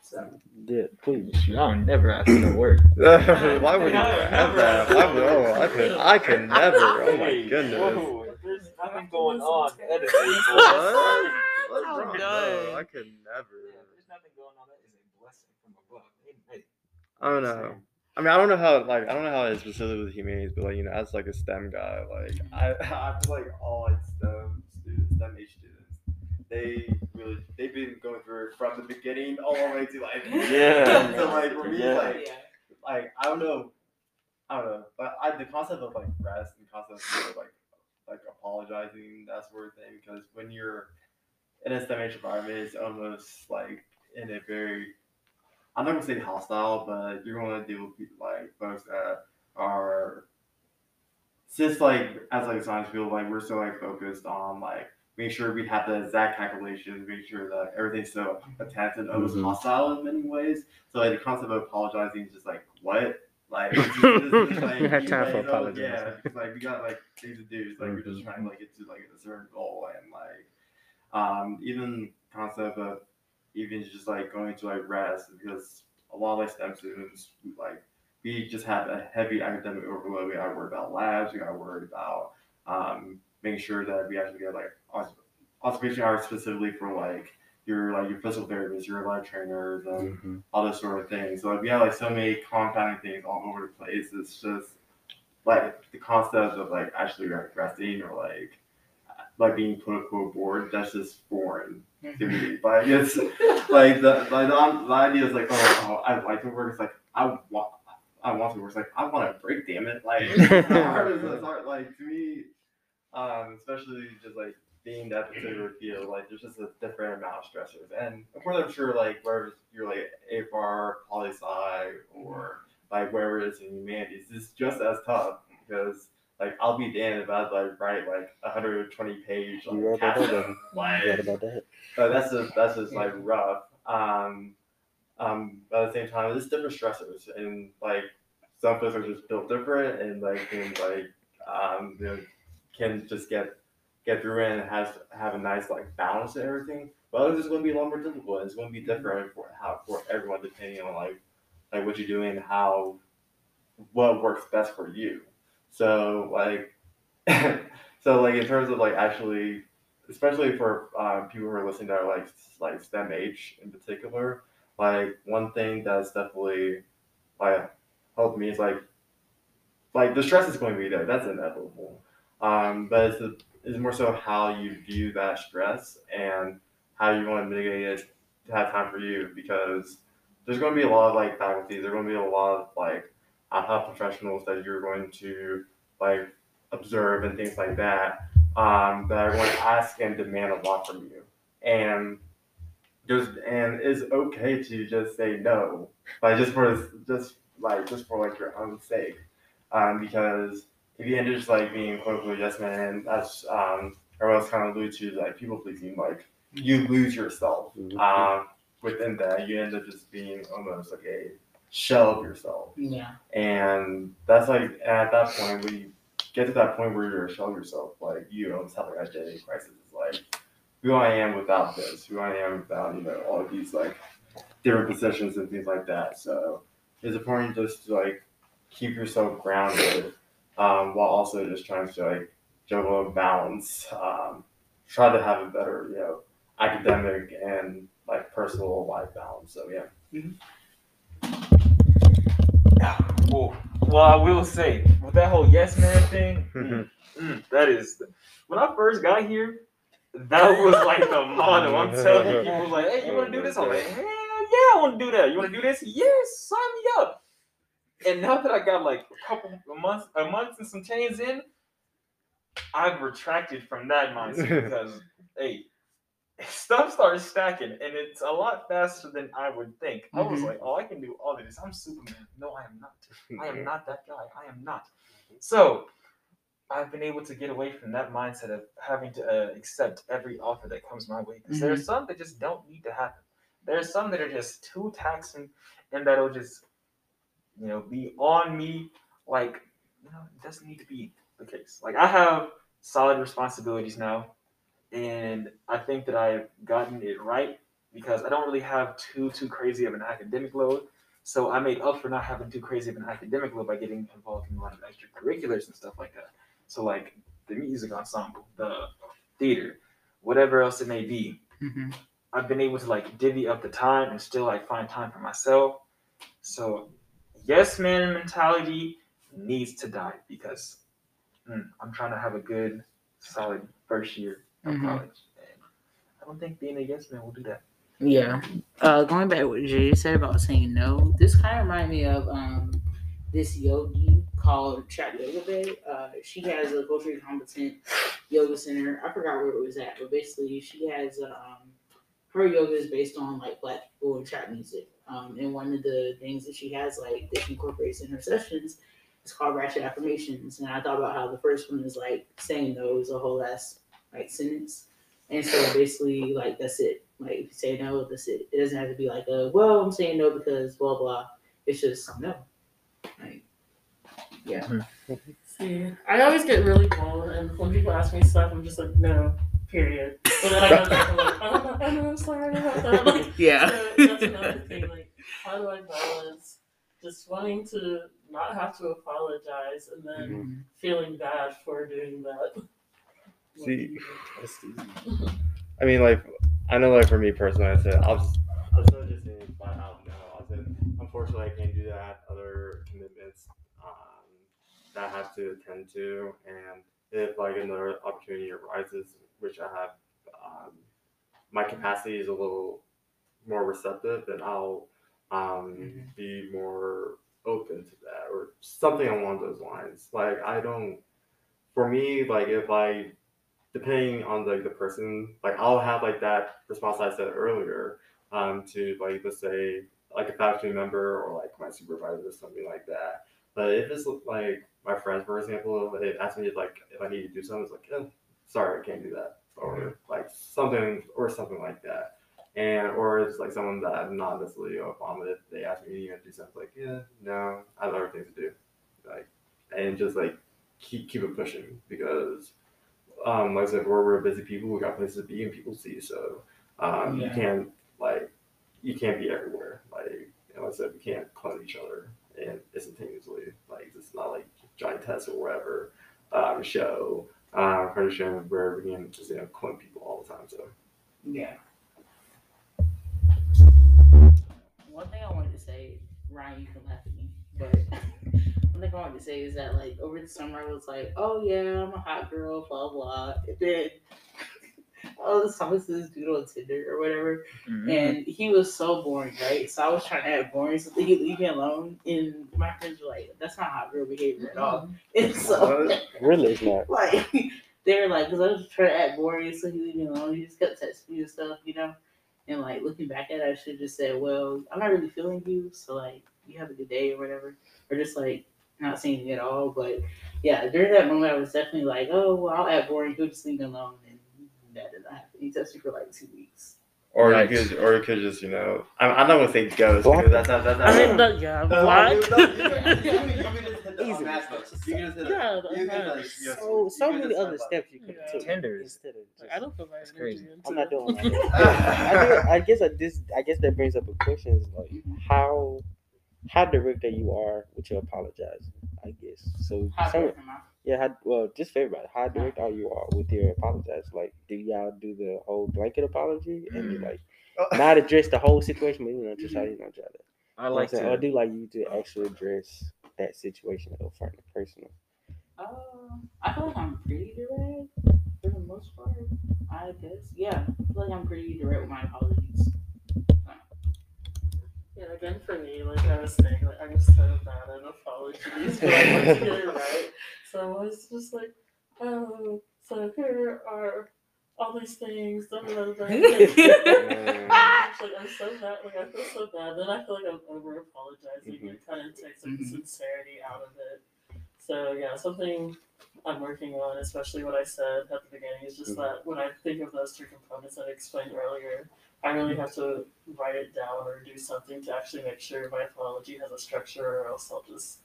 A: So
D: Yeah, please.
C: I'll never ask you to work.
E: Why would you have that? Why would, oh, I could, I could never. Oh my goodness.
C: whoa, there's nothing going on. Editing.
E: What? What's
A: I'm
E: wrong?
A: done.
E: No, I could never.
C: Yeah, there's nothing going on. That is a blessing from above. Hey,
E: I don't know. I mean, I don't know how like I don't know how it is specifically with humanities, but like you know, as like a STEM guy, like I I feel like all like STEM students, STEM H students, they really they've been going through from the beginning all the way to like
C: Yeah.
E: so like for me,
C: Yeah.
E: like like I don't know, I don't know, but I the concept of like rest and concept of like like apologizing that sort of thing because when you're in a STEM environment, it's almost like in a very I'm not gonna say hostile, but you're gonna deal with people like folks that are since like as like science field, like we're so like focused on like making sure we have the exact calculations, making sure that everything's so intense and almost
D: Mhm.
E: hostile in many ways. So like the concept of apologizing is just like what? Like, just- like,
D: have
E: you
D: time for apologies.
E: Yeah, like we got like things to do. It's like we're just trying to like get to like a certain goal and like um even concept of even just like going to like rest because a lot of like STEM students like we just have a heavy academic overload. We gotta worry about labs, we gotta worry about um making sure that we actually get like observation hours specifically for like your like your physical therapists, your lab trainers, and
D: Mhm.
E: all those sort of things. So like, we have like so many compounding things all over the place. It's just like the concept of like actually like resting or like like being put a quote unquote bored. That's just foreign to me. Like it's like the like the, the idea is like oh, oh I like to work. It's like I want I want to work. It's like I want a break. Damn it! Like hard is? Hard? Like to me, um, especially just like being that particular field, like there's just a different amount of stressors. And of course, I'm sure like wherever you're like AFR, poli sci, or like wherever it is in humanities, it's just as tough because like I'll be damned if I like write like 120 page like,
D: You right about that,
E: Like,
D: You about that.
E: but that's just that's just like rough. Um, um, but at the same time, it's different stressors, and like some folks are just built different, and like can like um, you know, can just get get through it and has have a nice like balance and everything. But others is going to be a lot more difficult. It's going to be different for how for everyone depending on like like what you're doing, how what works best for you. So like so like in terms of like actually especially for um, people who are listening that are like like STEM age in particular, like one thing that's definitely like helped me is like like the stress is going to be there. That's inevitable. Um, but it's, the, it's more so how you view that stress and how you want to mitigate it to have time for you because there's going to be a lot of like faculty. There's going to be a lot of like health professionals that you're going to like observe and things like that um, that are going to ask and demand a lot from you. And just and it's okay to just say no, like just for just like just for like your own sake, um, because if you end up just like being quote unquote yes man, that's um, everyone else kind of alluded to like people pleasing, like you lose yourself
D: Mhm.
E: um, within that. You end up just being almost like a shell of yourself.
A: Yeah.
E: And that's like at that point when you get to that point where you're a shell of yourself, like you almost have like identity crisis. It's like who I am without this, who I am without, you know, all of these like different positions and things like that. So it's important just to like keep yourself grounded um, while also just trying to like juggle a balance um, try to have a better, you know, academic and like personal life balance. So yeah.
C: Well, well, I will say with that whole yes man thing, mm, mm, that is when I first got here. That was like the motto. I'm telling you, people like, "Hey, you want to do this?" I'm like, "Hell yeah, I want to do that." You want to do this? Yes, sign me up. And now that I got like a couple of months, a month and some change in, I've retracted from that mindset because hey, stuff started stacking and it's a lot faster than I would think. I was
A: Mhm.
C: like, oh, I can do all of this. I'm Superman. No, I am not. I am not that guy. I am not. So I've been able to get away from that mindset of having to uh, accept every offer that comes my way. Because there are some that just don't need to happen. There are some that are just too taxing and that'll just, you know, be on me. Like, you know, it doesn't need to be the case. Like, I have solid responsibilities now. And I think that I've gotten it right because I don't really have too, too crazy of an academic load. So I made up for not having too crazy of an academic load by getting involved in a lot of extracurriculars and stuff like that. So like the music ensemble, the theater, whatever else it may be,
A: Mm-hmm.
C: I've been able to like divvy up the time and still like find time for myself. So yes man mentality needs to die because mm, I'm trying to have a good, solid first year of
A: Mhm.
C: college. And I don't think being a yes man will do that.
A: Yeah. Uh, going back to what Jay said about saying no, this kind of reminded me of um, this yogi called Trap Yoga Bae. Uh, she has a culturally competent yoga center. I forgot where it was at, but basically she has um, her yoga is based on like black people and trap music. Um, and one of the things that she has like that she incorporates in her sessions is called ratchet affirmations. And I thought about how the first one is like saying no is a whole last like sentence. And so basically, like that's it. Like if you say no, that's it. It doesn't have to be like a well, I'm saying no because blah blah. It's just no. Like yeah.
B: See, I always get really bold, and when people ask me stuff, I'm just like, no, period. But then I go back and like, oh, I know, I'm sorry about that. Like,
A: Yeah.
B: so that's another thing. Like, how do I balance just wanting to not have to apologize and then
A: Mm-hmm.
B: feeling bad for doing that?
E: See, I mean, like, I know, like, for me personally, I said, I'll just, instead of just saying flat out no, I said, unfortunately, I can't do that. Other commitments um, that I have to attend to. And if, like, another opportunity arises, which I have, um, my capacity is a little more receptive, then I'll um,
A: Mhm.
E: be more open to that or something along those lines. Like, I don't, for me, like, if I depending on like the person, like I'll have like that response I said earlier, um, to like let's say like a faculty member or like my supervisor or something like that. But if it's like my friends, for example, if they ask me like if I need to do something, it's like, eh, sorry, I can't do that, or like something or something like that. And or it's like someone that I'm not necessarily up on with. They ask me you know, to do something like, yeah, no, I have other things to do, like, and just like keep keep it pushing because um, like I said, we're, we're busy people. We got places to be and people see. So um, you can't like you can't be everywhere. Like you know, like I said, we can't clone each other and instantaneously. Like it's not like giant test or whatever um, show. Uh, production where we can just you know clone people all the time. So
A: Yeah. One thing I wanted to say, Ryan, you can laugh at me, but one thing I wanted to say is that like over the summer I was like, oh yeah, I'm a hot girl, blah blah. And then I was talking to this dude on Tinder or whatever, mm-hmm. and he was so boring, right? So I was trying to act boring so he'd leave me alone. And my friends were like, that's not hot girl behavior at all. And so
D: Really, it's not.
A: like they were like, because I was trying to act boring, so he leave me alone. He just kept texting me and stuff, you know. And like looking back at it, I should just said, well, I'm not really feeling you, so like you have a good day or whatever, or just like not saying anything at all. But yeah, during that moment, I was definitely like, oh, well, I'll act boring. He'll just leave me alone, and that did not happen. He texted me for like two weeks.
E: or
C: Yikes.
E: you could or you could just you know I'm, I'm not gonna say ghost
D: Block
E: because that's not that's not.
A: I mean, the, yeah, why?
F: Yeah,
A: Yeah,
F: so so many other steps you could
B: Yeah.
F: have
C: Tender.
F: instead of just.
B: I don't put my
C: That's crazy.
B: into
F: I'm not doing that. I, think, I guess I, this I guess that brings up a question: is like how how direct are you are with your apologize? I guess. So
A: How
F: some,
A: direct am I?
F: Yeah, how, well, just for everybody, how direct are you all with your apologize? Like, do y'all do the whole blanket apology and you like not address the whole situation, but you know, just how you know try to.
C: I
F: I
C: like
F: like or
C: to.
F: I do like you to actually address that situation up front and personal.
A: Uh, I feel like I'm pretty direct for the most part. I guess. Yeah, I feel like I'm pretty direct with my apologies.
B: Yeah, again for me, like I was saying, like I'm so bad at apologies, but I want to get it right. So I was just like, oh, so here are all these things. Da, da, da, da.
F: Mm.
B: It's like I'm so bad. Like I feel so bad. Then I feel like I'm over apologizing.
F: Mhm.
B: It kind of takes like,
A: Mhm.
B: sincerity out of it. So yeah, something I'm working on, especially what I said at the beginning, is just
F: Mhm.
B: that when I think of those two components that I explained earlier, I really have to write it down or do something to actually make sure my apology has a structure, or else I'll just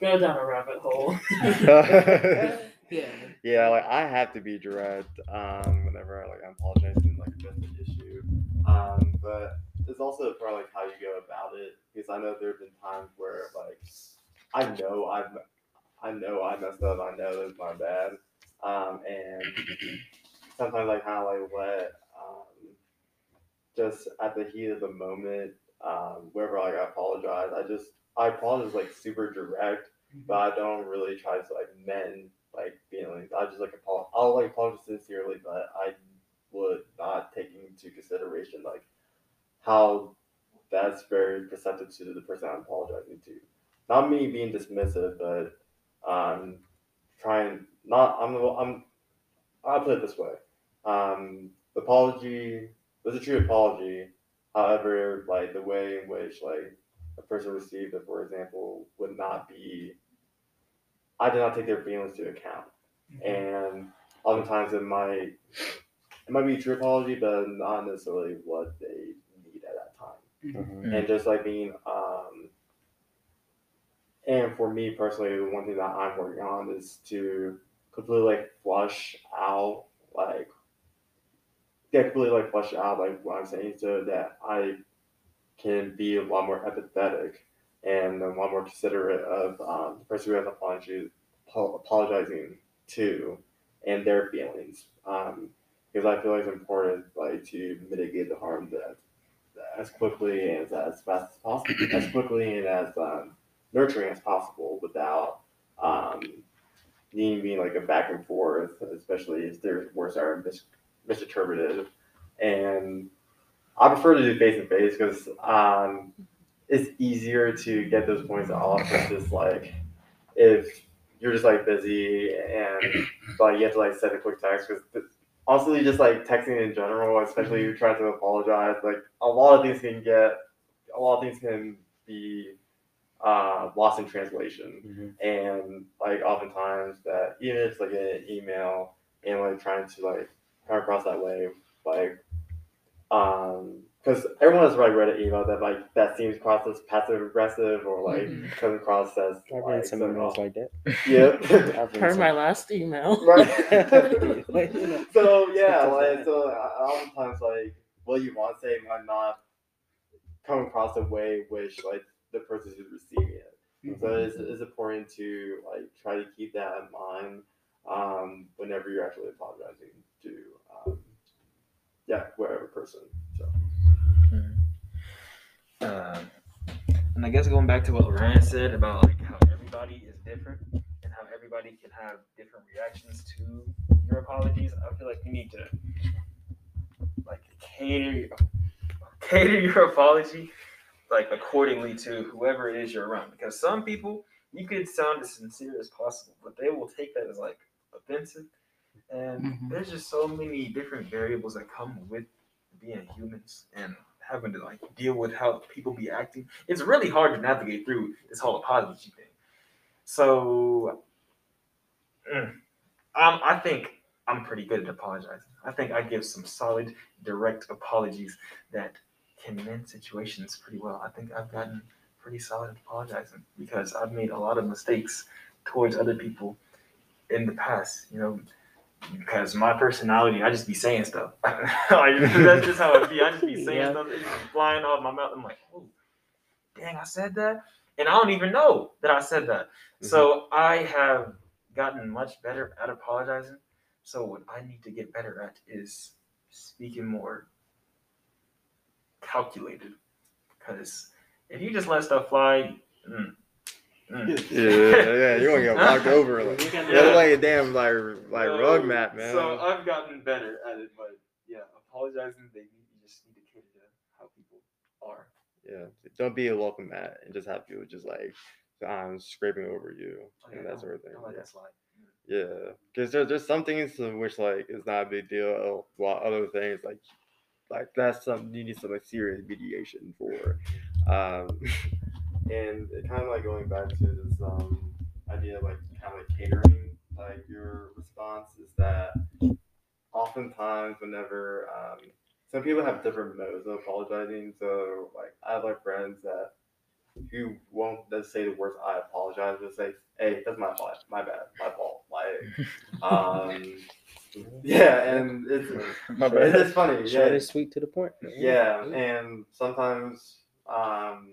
B: go down a rabbit hole.
A: Yeah.
E: Yeah, like I have to be direct um, whenever like I'm apologizing like address the issue. Um, but it's also part of like how you go about it because I know there have been times where like I know I've I know I messed up. I know it's my bad. Um, and sometimes I kind of like let um, just at the heat of the moment, um, wherever like I apologize, I just I apologize like super direct, but I don't really try to like mend like feelings. I just like apologize. I'll like apologize sincerely, but I would not take into consideration like how that's very perceptive to the person I'm apologizing to. Not me being dismissive, but um, trying not. I'm. I'm. I'll put it this way. Um, the apology was a true apology. However, like the way in which like a person received it, for example, would not be. I did not take their feelings into account, and oftentimes it might it might be a true apology, but not necessarily what they need at that time
F: Mhm.
E: and just like being um and for me personally one thing that i'm working on is to completely like flush out like yeah completely like flush out like what i'm saying so that i can be a lot more empathetic and a lot more considerate of um, the person who has apologizing to and their feelings um, because i feel like it's important like to mitigate the harm that as quickly and as, as fast as possible, as quickly and as um, nurturing as possible without um, needing being like a back and forth, especially if their words are mis- misinterpreted. And I prefer to do face to face because um, it's easier to get those points off versus like if you're just like busy and like you have to like send a quick text because honestly just like texting in general especially you're trying to apologize like a lot of things can get a lot of things can be uh, lost in translation
F: Mhm.
E: and like oftentimes that even if it's like an email and like trying to like come across that way like um because everyone has like read an email that like that seems across as passive aggressive or like
A: Mhm.
E: comes across as
F: I've
E: like
F: read some emails like that.
E: yeah
F: I've read
B: Per my last email.
E: right
F: Wait, you know.
E: so yeah,
F: Sometimes
E: like
F: I-
E: so, I- oftentimes like what you want to say might not come across the way which like the person who's receiving it. So it's, it's important to like try to keep that in mind um, whenever you're actually apologizing to um, yeah whatever person. So
C: Um, and I guess going back to what Ryan said about like how everybody is different and how everybody can have different reactions to your apologies, I feel like you need to like cater cater your apology like accordingly to whoever it is you're around. Because some people you could sound as sincere as possible, but they will take that as like offensive. And
A: Mhm.
C: there's just so many different variables that come with being humans and having to like deal with how people be acting. It's really hard to navigate through this whole apology thing. So mm, um, I think I'm pretty good at apologizing. I think I give some solid, direct apologies that can mend situations pretty well. I think I've gotten pretty solid at apologizing because I've made a lot of mistakes towards other people in the past, you know, because my personality, I just be saying stuff. like, that's just how it be. I just be saying
A: Yeah.
C: stuff, it's just flying off my mouth. I'm like, oh, dang, I said that. and I don't even know that I said that. So I have gotten much better at apologizing. So what I need to get better at is speaking more calculated. Because if you just let stuff fly, mm, mm.
E: Yeah, yeah, you're gonna get walked over. Like,
D: You got
E: yeah,
D: that-
E: like a damn like like rug mat, man.
C: So I've gotten better at it, but yeah, apologizing, they you just need to cater to how people are.
E: yeah, don't be a welcome mat and just have people just like um scraping over you
C: Okay,
E: and that
C: don't-
E: sort of thing.
C: don't let
E: Yeah. Yeah, because there, there's some things to which like it's not a big deal, while other things like like that's some you need some like serious mediation for. Um, and it kind of like going back to this um idea of like kind of like catering like your response is that oftentimes whenever um some people have different modes of apologizing. So like I have like friends that who won't just say the words I apologize, just say, Hey, that's my fault, my bad, my fault. Like um yeah, and it's
F: My
E: it's funny.
F: Short
E: Yeah,
F: and sweet to the point.
E: yeah, and sometimes um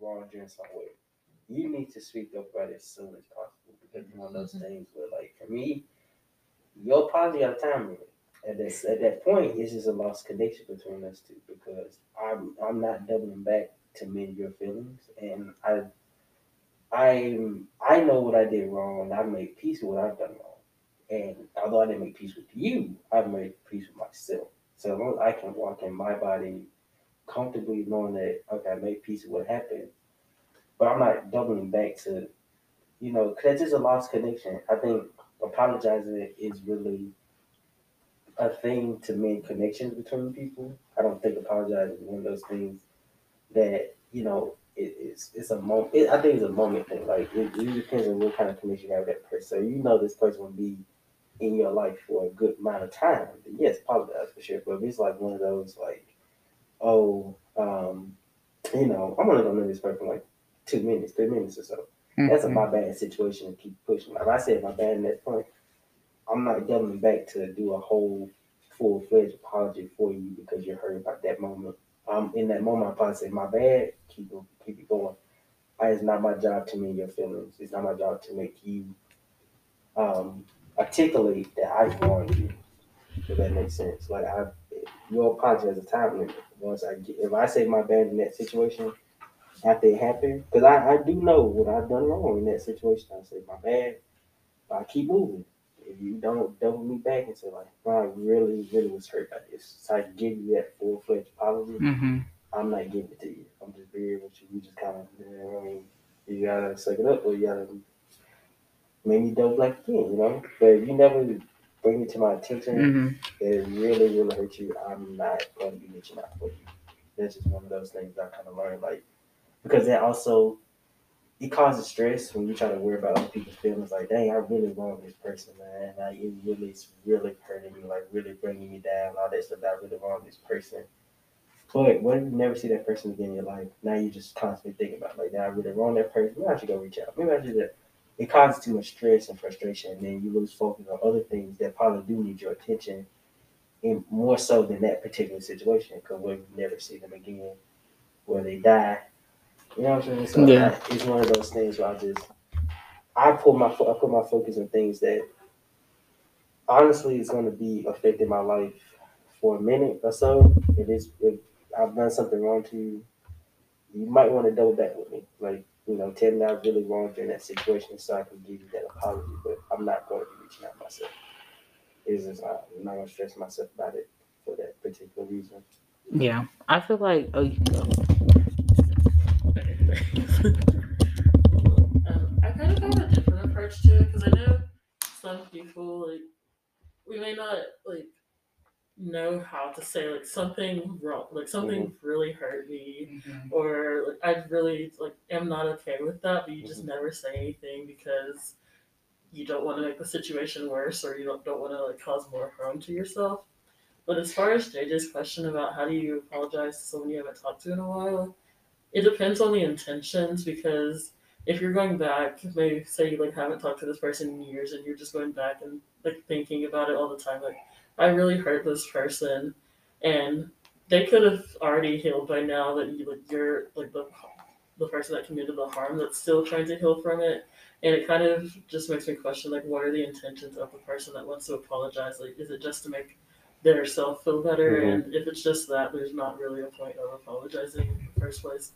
D: wronged you in some way, you need to speak up about it as soon as possible because it's one of those mm-hmm. things where, like, for me, your apology got a time limit. At this, at that point, it's just a lost connection between us two because I'm I'm not doubling back to mend your feelings, and I I'm I know what I did wrong, and I made peace with what I've done wrong. And although I didn't make peace with you, I've made peace with myself. So as long as I can walk in my body comfortably knowing that okay, I made peace with what happened, but I'm not doubling back to, you know, because that's just a lost connection. I think apologizing is really a thing to mend connections between people. I don't think apologizing is one of those things that you know it, it's it's a moment. It, I think it's a moment thing. Like it, it depends on what kind of connection you have with that person. So you know this person will be in your life for a good amount of time. Yes, apologize for sure. But if it's like one of those like, oh, um, you know, I'm only gonna know this person for like two minutes, three minutes or so. That's a my bad situation to keep pushing. Like I said my bad in that point, I'm not doubling back to do a whole full fledged apology for you because you're hurt about that moment. Um, in that moment, I probably say my bad. Keep it, keep it going. I, it's not my job to mend your feelings. It's not my job to make you um, articulate that I wronged you. If that makes sense. Like I, your apology has a time limit. Once I get, if I say my bad in that situation, after it happened, because I, I do know what I've done wrong in that situation. I say my bad, but I keep moving. If you don't double me back and say like, "Bro, I really, really was hurt by this," so I give you that full fledged apology.
A: Mm-hmm.
D: I'm not giving it to you. I'm just being with you. You just kind of, you know, I mean, you gotta suck it up, or you gotta maybe double back again, you know. But you never bring it to my attention,
A: Mm-hmm.
D: it really, really hurt you. I'm not going to be reaching out for you. That's just one of those things I kind of learned, like, because that also it causes stress when you try to worry about other people's feelings. Like, dang, I really wronged this person, man. Like, it really, it's really hurting me, like, really bringing me down. All that stuff. I really wronged this person. But what if you never see that person again in your life? Now you're just constantly thinking about, like, did I really wrong that person? Maybe I should go reach out. Maybe I should. uh, It causes too much stress and frustration, and then you lose focus on other things that probably do need your attention and more so than that particular situation because we'll never see them again where they die. You know what I'm saying? So
A: Yeah.
D: I- it's one of those things where I just I pull my I put my focus on things that honestly is going to be affecting my life for a minute or so. If it's if I've done something wrong to you, you might want to double back with me. Like you know, tell me I really wronged you in that situation so I can give you that apology. But I'm not going to be reaching out myself. It's just not, I'm not going to stress myself about it for that particular reason.
A: Yeah, I feel like oh, you can go.
B: um, I kind of have a different approach to it because I know some people like we may not like know how to say like something wrong, like something
F: Mm-hmm.
B: really hurt me,
A: Mhm.
B: or like I really like am not okay with that, but you just
F: Mm-hmm.
B: never say anything because you don't want to make the situation worse or you don't, don't want to like cause more harm to yourself. But as far as JJ's question about how do you apologize to someone you haven't talked to in a while, it depends on the intentions because if you're going back, maybe say you like haven't talked to this person in years and you're just going back and like thinking about it all the time, like I really hurt this person and they could have already healed by now that you like you're like the the person that committed the harm that's still trying to heal from it. And it kind of just makes me question like what are the intentions of the person that wants to apologize? Like is it just to make their self feel better?
F: Mhm.
B: And if it's just that, there's not really a point of apologizing in the first place.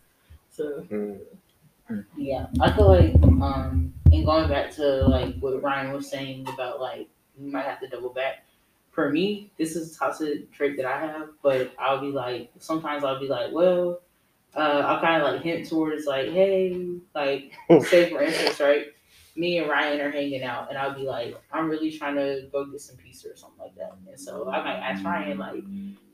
B: So
F: Mm.
A: Yeah, I feel like um, and going back to like what Ryan was saying about like you might have to double back. For me, this is a toxic trait that I have, but I'll be like sometimes I'll be like, well, uh, I'll kind of like hint towards like, hey, like say for instance, right? Me and Ryan are hanging out, and I'll be like, I'm really trying to go get some pizza or something like that, and so I might ask Ryan like,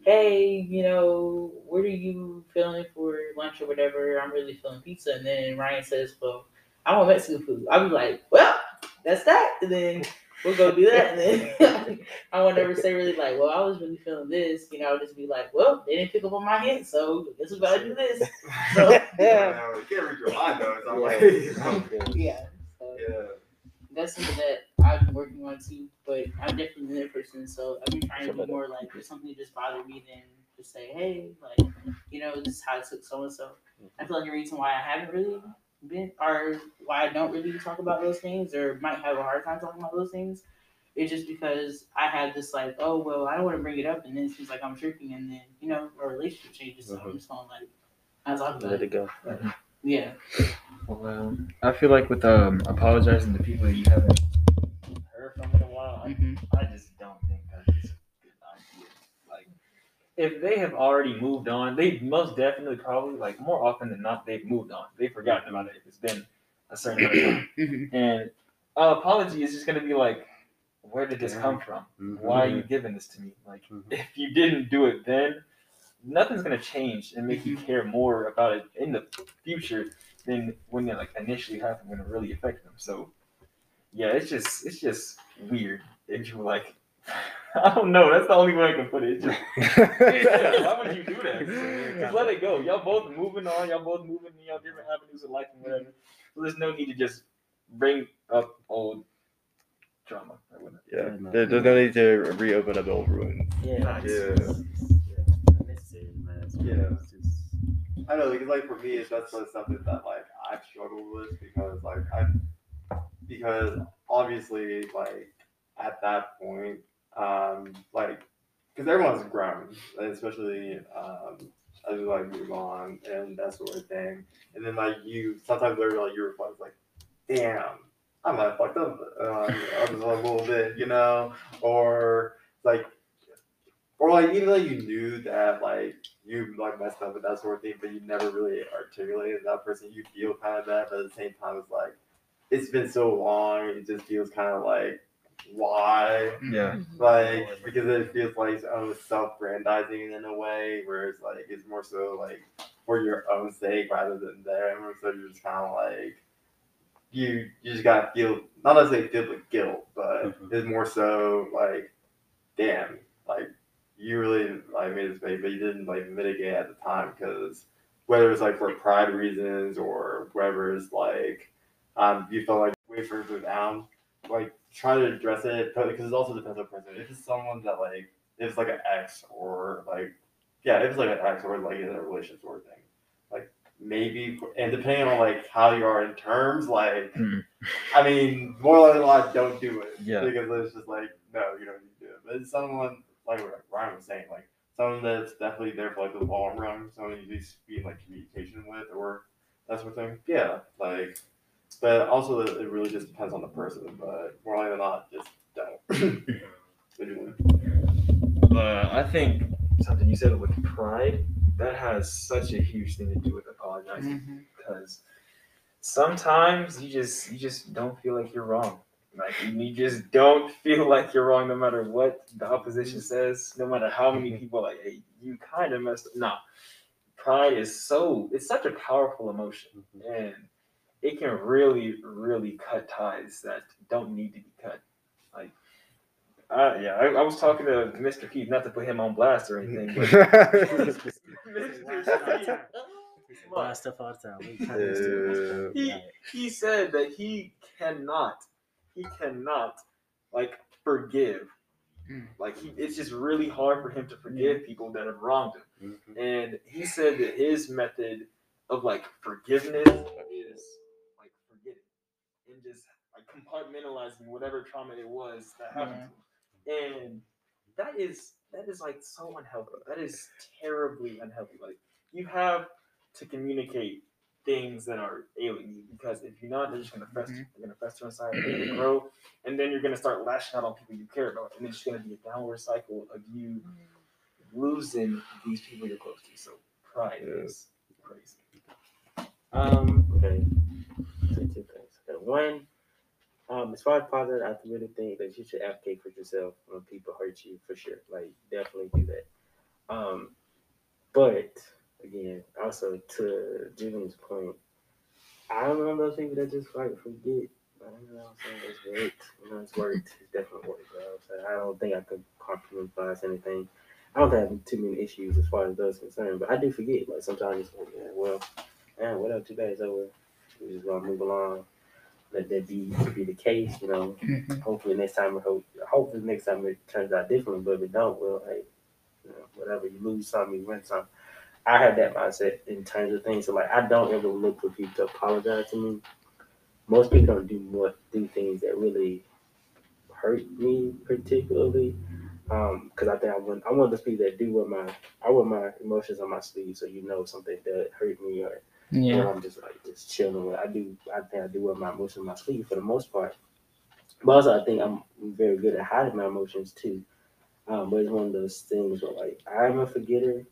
A: hey, you know, what are you feeling for lunch or whatever? I'm really feeling pizza. And then Ryan says, well, I want Mexican food. I'll be like, well, that's that. And then we'll go do that. And then I won't ever say really like, well, I was really feeling this. You know, I'll just be like, well, they didn't pick up on my hint, so I guess we gotta do this. So,
E: Yeah, you can't read your mind though. It's not like,
A: yeah. So
E: yeah.
A: that's something that I've been working on too. But I'm definitely that person, so I've been trying to be more like if something just bothered me, then just say, hey, like you know, this is how it took so and so. I feel like the reason why I haven't really been, or why I don't really talk about those things, or might have a hard time talking about those things, It's just because I had this like, oh well, I don't want to bring it up, and then it seems like I'm tripping, and then you know, our relationship changes, so I'm just going like, I talk about
F: Let
A: it.
F: it go.
A: Yeah.
C: Well, I feel like with um apologizing to people that you haven't if they have already moved on, they most definitely probably like more often than not they've moved on. They've forgotten about it if it's been a certain amount of time.
A: hmm
C: And uh, apology is just gonna be like, where did this come from? Why are you giving this to me? Like,
F: Mhm.
C: if you didn't do it then, nothing's gonna change and make you care more about it in the future than when it like initially happened when it really affected them. So, yeah, it's just it's just weird if you like. I don't know. That's the only way I can put it. It's just, yeah, why would you do that? Just let it go. Y'all both moving on. Y'all both moving in y'all different avenues of life and whatever. So there's no need to just bring up old drama or.
E: Yeah. There, there's no need to reopen up the old ruins.
F: Yeah.
C: Nice.
E: Yeah.
F: Unnecessary, man. It's
E: Yeah. I know, because like for me, it's that's sort of something that like I've struggled with because like I, because obviously like at that point, um, like because everyone's grown, especially um, as you like move on and that sort of thing, and then like you sometimes later like you reflect like, damn, I might have fucked up just a little bit, you know, or like. Or like even though you knew that like you like messed up with that sort of thing, but you never really articulated that person. You feel kind of bad, but at the same time, it's like it's been so long. It just feels kind of like why,
C: Yeah.
E: like because it feels like it's almost self-grandizing in a way, where it's like it's more so like for your own sake rather than them. So you're just kind of like you you just gotta feel not necessarily feel the guilt, but
F: Mhm.
E: it's more so like damn, like you really like made this mistake, but you didn't like mitigate at the time because whether it's like for pride reasons or whatever it's like um you felt like way further down, like try to address it because it also depends on the person. If it's someone that like if it's like an ex or like yeah, if it's like an ex or like in a relationship sort of thing, like maybe and depending on like how you are in terms, like
C: Hmm.
E: I mean more than a lot, don't do it.
C: Yeah.
E: because it's just like no, you don't need to do it. But it's someone like what Ryan was saying, like someone that's definitely there for like the long run, someone you need to be in like communication with or that sort of thing. Yeah, like, but also it it really just depends on the person. But more likely than not, just don't. Literally.
C: Uh, I think something you said with pride that has such a huge thing to do with apologizing
A: Mhm.
C: because sometimes you just you just don't feel like you're wrong Like you just don't feel like you're wrong no matter what the opposition says, no matter how many people like, hey, you kind of messed up. Nah. Pride is so it's such a powerful emotion and it can really, really cut ties that don't need to be cut. Like uh, yeah, I, I was talking to Mr. Keith, not to put him on blast or anything, but Mr. Keith,
D: Buy stuff all the time. Kinda
E: Yeah.
D: used
C: he, he said that he cannot, he cannot like forgive.
A: Mm.
C: Like he, it's just really hard for him to forgive people that have wronged him.
D: Mhm.
C: And he said that his method of like forgiveness is like forgetting and just like compartmentalizing whatever trauma it was that happened to him. And that is that is like so unhealthy. That is terribly unhealthy. Like you have to communicate things that are ailing you because if you're not, they're just gonna fester.
A: Mhm.
C: They're gonna fester inside, they're gonna grow, and then you're gonna start lashing out on people you care about, and it's just gonna be a downward cycle of you losing these people you're close to. So pride
E: Yeah.
C: is crazy.
D: Um, okay. Say two things. Okay, one, um, as far as positive, I really think that you should advocate for yourself when people hurt you for sure. Like definitely do that. Um, but again, also to Julian's point, I'm one of those people that just like forget. But I don't know, I'm saying it's worked. You know, it's worked. It's definitely worked. Bro. So I don't think I could compromise anything. I don't have too many issues as far as those concerned, but I do forget. Like sometimes it's like, yeah, well, man, whatever, too bad it's over. We just gonna move along. Let that be be the case, you know.
A: Mhm.
D: Hopefully next time, hope hopefully next time it turns out differently. But if it don't, well, hey, you know, whatever. You lose some, you win some. I have that mindset in terms of things. So like, I don't ever look for people to apologize to me. Most people don't do more do things that really hurt me particularly. Um, because I think I want I want those people that do wear my I wear my emotions on my sleeve, so you know something that hurt me or
A: Yeah.
D: and I'm just like just chilling with. I do. I think I do wear my emotions on my sleeve for the most part. But also, I think I'm very good at hiding my emotions too. Um, but it's one of those things where like I'm a forgetter.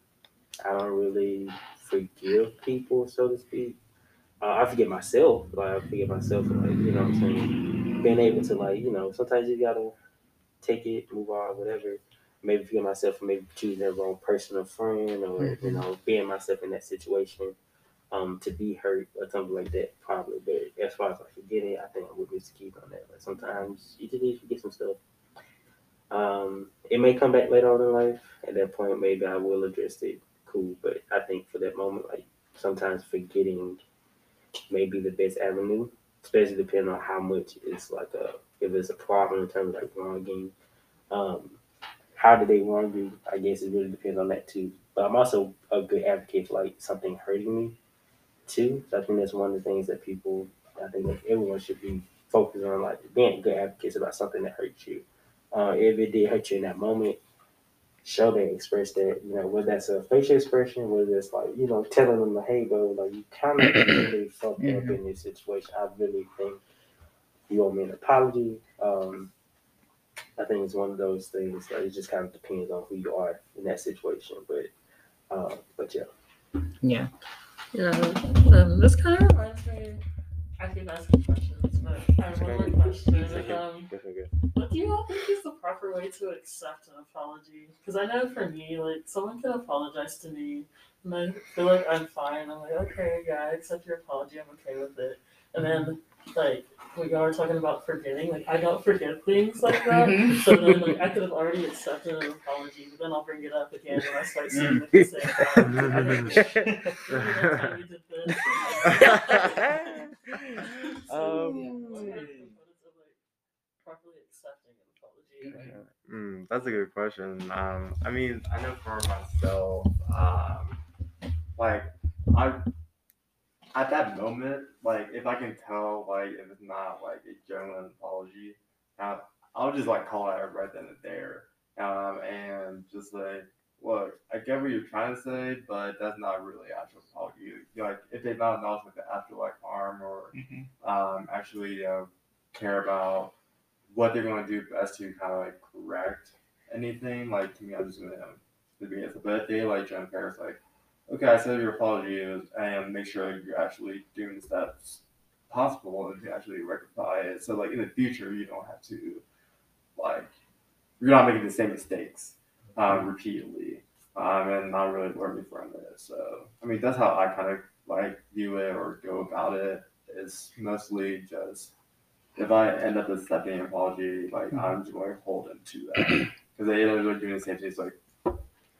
D: I don't really forgive people, so to speak. Uh, I forget myself. Like I forget myself. Like you know, what I'm saying being able to like you know sometimes you gotta take it, move on, whatever. Maybe forgive myself for maybe choosing the wrong person or friend, or you
A: Mhm.
D: know being myself in that situation um, to be hurt or something like that, probably. But as far as like forgetting, I think I'm with Mr. Keith on that. Like sometimes you just need to forget some stuff. Um, it may come back later on in life. At that point, maybe I will address it. Cool, but I think for that moment, like sometimes forgetting may be the best avenue, especially depending on how much it's like a if it's a problem in terms of like wronging. Um, how do they wrong you? I guess it really depends on that too. But I'm also a good advocate for like something hurting me too. So I think that's one of the things that people, I think that everyone should be focused on, like being good advocates about something that hurts you. Uh, if it did hurt you in that moment, show that, express that. You know, whether that's a facial expression, whether it's like you know telling them, like, hey, bro, like you kind of really fucked up
A: Mhm.
D: in this situation. I really think you owe me an apology. Um, I think it's one of those things. Like, it just kind of depends on who you are in that situation. But, uh, but yeah.
A: Yeah.
B: Yeah, um, this kind of reminds me. I keep asking questions, but I have one more question. Um, what do you all think is the proper way to accept an apology? Because I know for me, like someone can apologize to me, and I feel like I'm fine. I'm like, okay, yeah, I accept your apology. I'm okay with it. And then, like, when y'all were talking about forgetting, like I don't forget things like that.
A: Mhm.
B: So then, like, I could have already accepted an apology, but then I'll bring it up again when I start seeing it the same time. Remember that time you did this?
D: Um,
B: Yeah, what are your components of, like, properly accepting an apology?
E: Mm, that's a good question. Um, I mean, I know for myself, um, like I at that moment, like if I can tell, like if it's not like a genuine apology, uh, I'll just like call it out right then and there, um, and just like, look, I get what you're trying to say, but that's not really actual apology. Like if they're not acknowledging the actual like harm or
A: Mhm.
E: um, actually uh, care about what they're going to do best to kind of like correct anything. Like to me, I'm just going to be it. But if they like John Paris, like, okay, I said your apology is, and make sure you're actually doing the steps possible and to actually rectify it. So like in the future, you don't have to like you're not making the same mistakes um, repeatedly um, and not really learning from it. So I mean that's how I kind of like view it or go about it. It's mostly just if I end up accepting an apology, like I'm just going to hold them to that because they end up doing the same thing. It's like,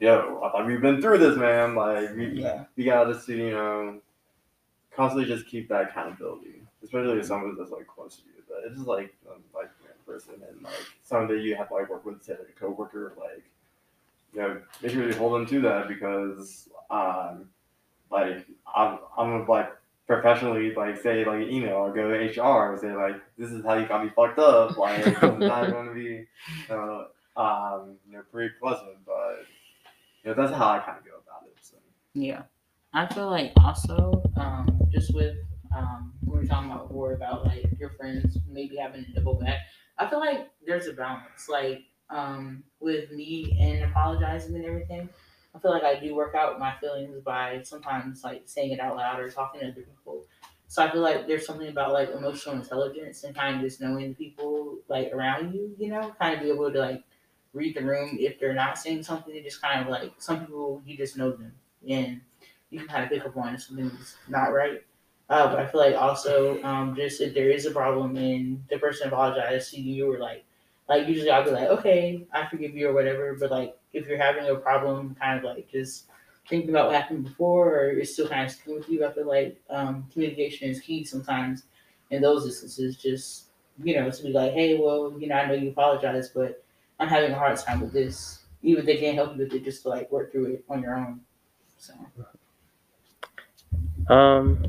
E: yo, I thought we've been through this, man. Like we,
A: Yeah.
E: we gotta just you know constantly just keep that accountability, especially if someone that's like close to you. But it's just like um, like person and like someone that you have to like work with, say like a coworker, like you know, make sure you hold them to that because um like I'm I'm like professionally like say like an email or go to HR and say like this is how you got me fucked up like it's not going to be you know, um you know pretty pleasant but know that's how I kind of go about it so
A: Yeah. I feel like also, um, just with um we were talking about before about like your friends maybe having to double back. I feel like there's a balance. Like, um, with me and apologizing and everything. I feel like I do work out my feelings by sometimes like saying it out loud or talking to other people. So I feel like there's something about like emotional intelligence and kind of just knowing the people like around you, you know, kind of be able to like read the room if they're not saying something. They just kind of like some people you just know them and you can kind of pick up on if something's not right. Uh, but I feel like also um, just if there is a problem and the person apologized to you or like like usually I'll be like okay I forgive you or whatever. But like if you're having a problem, kind of like just thinking about what happened before or it's still kind of sticking with you. I feel like um, communication is key sometimes in those instances. Just you know to be like hey well you know I know you apologize but I'm having a hard time with this. Even if they can't help you with it, just like work through it on your own. So.
D: Um,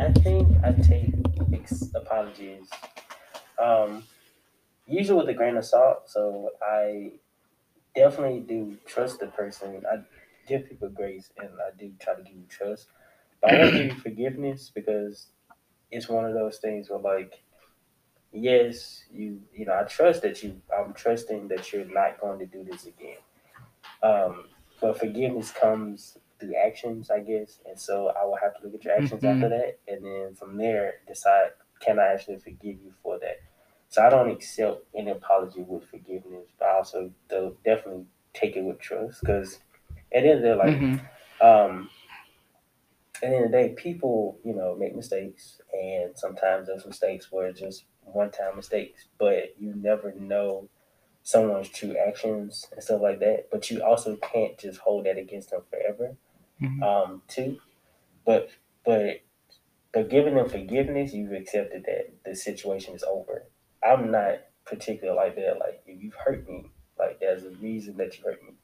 D: I think I take ex- apologies, um, usually with a grain of salt. So I definitely do trust the person. I give people grace, and I do try to give you trust. But I won't give you forgiveness because it's one of those things where, like, yes, you, you know, I trust that you. I'm trusting that you're not going to do this again. Um, but forgiveness comes through actions, I guess. And so I will have to look at your actions
A: Mhm.
D: after that, and then from there decide can I actually forgive you for that. So I don't accept any apology with forgiveness, but I also do definitely take it with trust because at the end of the day, like
A: Mhm.
D: um, at the end of the day, people, you know, make mistakes, and sometimes those mistakes were just one-time mistakes. But you never know someone's true actions and stuff like that. But you also can't just hold that against them forever,
A: Mhm.
D: um, too. But but but giving them forgiveness, you've accepted that the situation is over. I'm not particular like that. Like if you've hurt me, like there's a reason that you hurt me,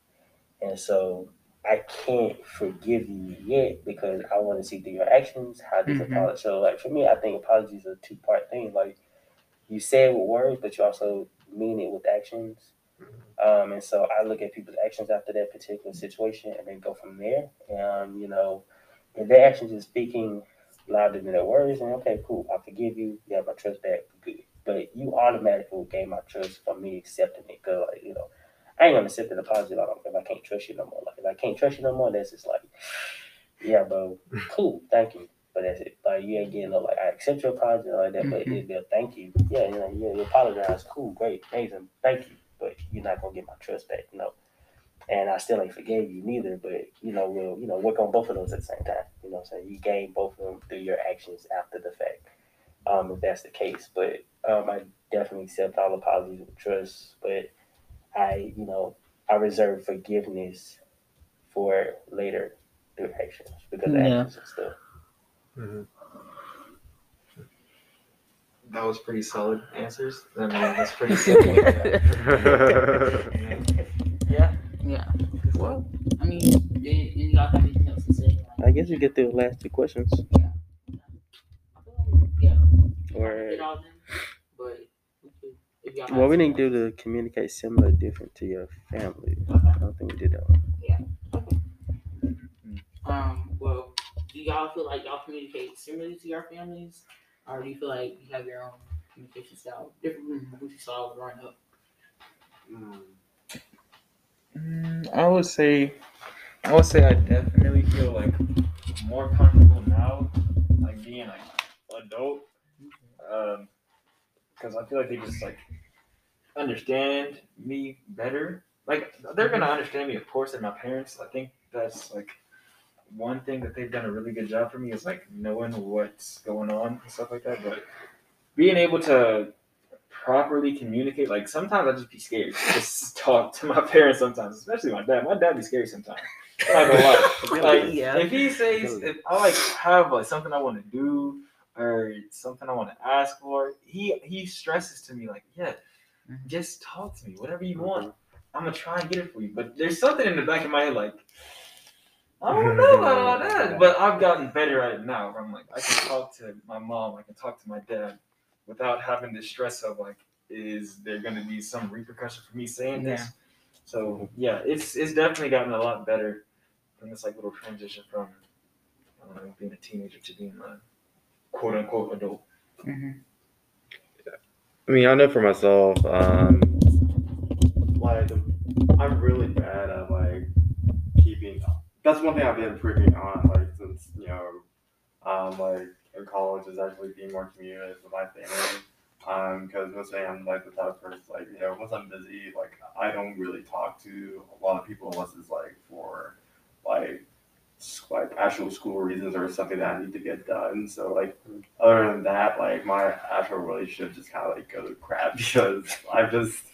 D: and so I can't forgive you yet because I want to see through your actions how this
A: Mhm.
D: apology. So like for me, I think apologies are two part thing. Like you say it with words, but you also mean it with actions. Um, and so I look at people's actions after that particular situation and then go from there. Um, you know, if their actions is speaking louder than their words, then okay, cool, I forgive you. You have my trust back, good. But you automatically gain my trust from me accepting it. Cause like, you know, I ain't gonna accept an apology I, if I can't trust you no more. Like if I can't trust you no more, that's just like, yeah, bro, cool, thank you. But that's it. Like you ain't getting no like I accept your apology like that, but be a thank you. Yeah, you know, yeah, you apologize, cool, great, amazing, thank you. But you're not gonna get my trust back, no. And I still ain't forgave you neither, but you know, we'll you know, work on both of those at the same time. You know what I'm saying? You gain both of them through your actions after the fact. Um, if that's the case. But um I definitely accept all apologies with trust, but I, you know, I reserve forgiveness for later through actions because of
A: Yeah.
D: actions and stuff.
C: That was pretty solid answers. I mean, that's pretty simple.
D: Yeah.
A: Yeah. Well, I mean, did, did y'all have anything else to say?
D: I guess we get through the last two questions.
A: I feel like, yeah.
D: Or
A: Did all of them, but we could, if y'all have
D: well we didn't do
A: else.
D: the communicate similar different to your family.
A: Okay.
D: I don't think we did that one. Yeah.
A: Um, well, do y'all feel like y'all communicate similarly to your families, or do you feel like you have your own communication style, different from what you saw growing up?
C: Mm, I would say, I would say I definitely feel like more comfortable now, like being like adult. Um, because I feel like they just like understand me better. Like they're gonna understand me, of course, and my parents. I think that's like one thing that they've done a really good job for me is like knowing what's going on and stuff like that. But being able to properly communicate, like sometimes I just be scared to just talk to my parents. Sometimes, especially my dad. My dad be scary sometimes. I'm not. Like
A: Yeah.
C: if he says if I like have like something I want to do or something I want to ask for, he he stresses to me like, yeah,
A: Mhm.
C: just talk to me, whatever you want. I'm gonna try and get it for you. But there's something in the back of my head like, I don't know about all that. But I've gotten better at it now. Where I'm like, I can talk to my mom, I can talk to my dad, without having the stress of like, is there gonna be some repercussion for me saying this? So yeah, it's it's definitely gotten a lot better from this like little transition from I don't know being a teenager to being a quote unquote adult.
A: hmm
E: I mean, I know for myself, um, like I'm really bad at like keeping. That's one thing I've been improving on, like since you know, um, like in college is actually being more communicative with my family. Um, because mostly I'm like the type of person like you know once I'm busy, like I don't really talk to a lot of people unless it's like for like like actual school reasons or something that I need to get done. So like other than that, like my actual relationship just kind of like go to crap because I'm just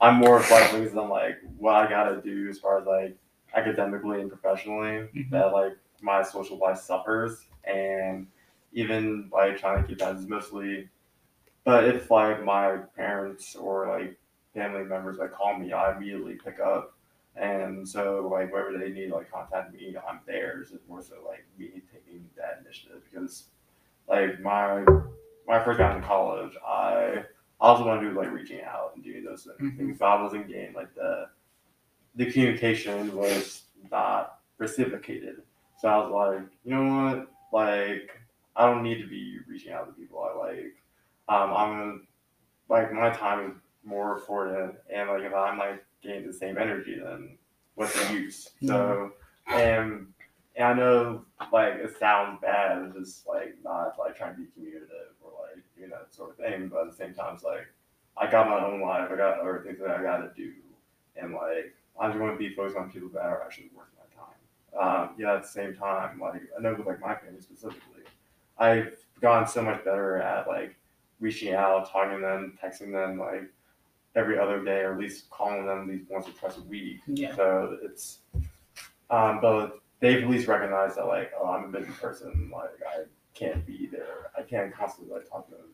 E: I'm more focused on like what I gotta do as far as like academically and professionally.
A: Mhm.
E: That like my social life suffers, and even like trying to keep that is mostly. But if like my parents or like family members like call me, I immediately pick up. And so like wherever they need like contact me, I'm there. It's more so like me taking that initiative because like my when I first got into college, I I was the one who was like reaching out and doing those
A: Mhm.
E: things. But I wasn't getting like the the communication was not reciprocated. So I was like, you know what? Like I don't need to be reaching out to people. I like um I'm like my time is more important and like if I'm like getting the same energy then what's the use? So and and I know like it sounds bad, it's just like not like trying to be communicative or like doing that sort of thing, but at the same time it's like I got my own life, I got other things that I gotta do and like I'm just gonna be focused on people that are actually worth my time. Um, yeah, at the same time, like I know with like my family specifically, I've gotten so much better at like reaching out, talking to them, texting them like every other day or at least calling them at least once or twice a week.
A: Yeah.
E: So it's um but they've at least recognized that like, oh I'm a busy person, like I can't be there. I can't constantly like talk to them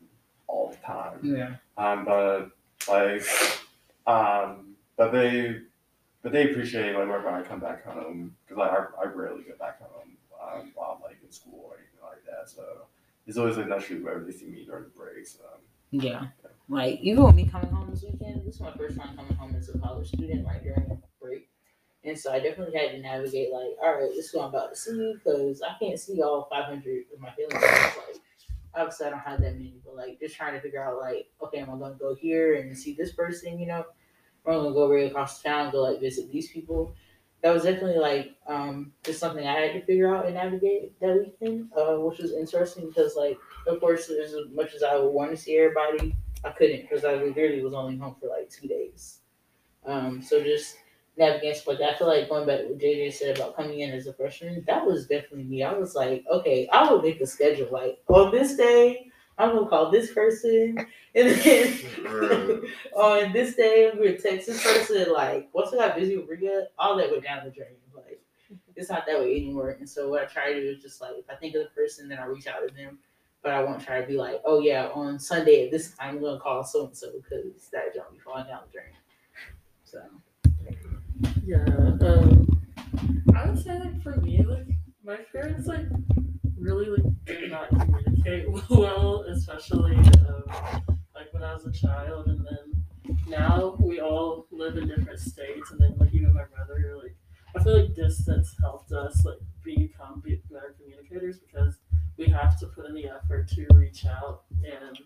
E: all the time.
A: Yeah.
E: Um, but like, um, but they, but they appreciate like whenever I come back home because I, I I rarely get back home um, while I'm like in school or anything like that. So it's always like naturally wherever they see me during the breaks. Um,
A: Yeah. Like you even with me coming home this weekend, this is my first time coming home as a college student, like during a break. And so I definitely had to navigate like, all right, this is what I'm about to see because I can't see all 500 of my feelings. Like, obviously I don't have that many, but like just trying to figure out like, okay, am I gonna go here and see this person, you know? Am gonna go right across town and go like visit these people? That was definitely like um just something I had to figure out and navigate that weekend, uh, which was interesting because like of course as much as I would want to see everybody, I couldn't because I literally was only home for like two days. Um, so just navigating stuff like that. I feel like going back to what JJ said about coming in as a freshman, that was definitely me. I was like, okay, I will make a schedule like on this day, I'm gonna call this person, and then on this day I'm gonna text this person. Like once I got busy with Riga, all that went down the drain. Like it's not that way anymore. And so what I try to do is just like if I think of the person, then I reach out to them. But I won't try to be like, oh yeah, on Sunday at this time I'm gonna call so and so because that don't be falling down the drain. So
B: Yeah. Um, I would say like for me, like my parents like really like did not communicate well, especially um, like when I was a child, and then now we all live in different states, and then like even my brother, like I feel like distance helped us like become better communicators because we have to put in the effort to reach out, and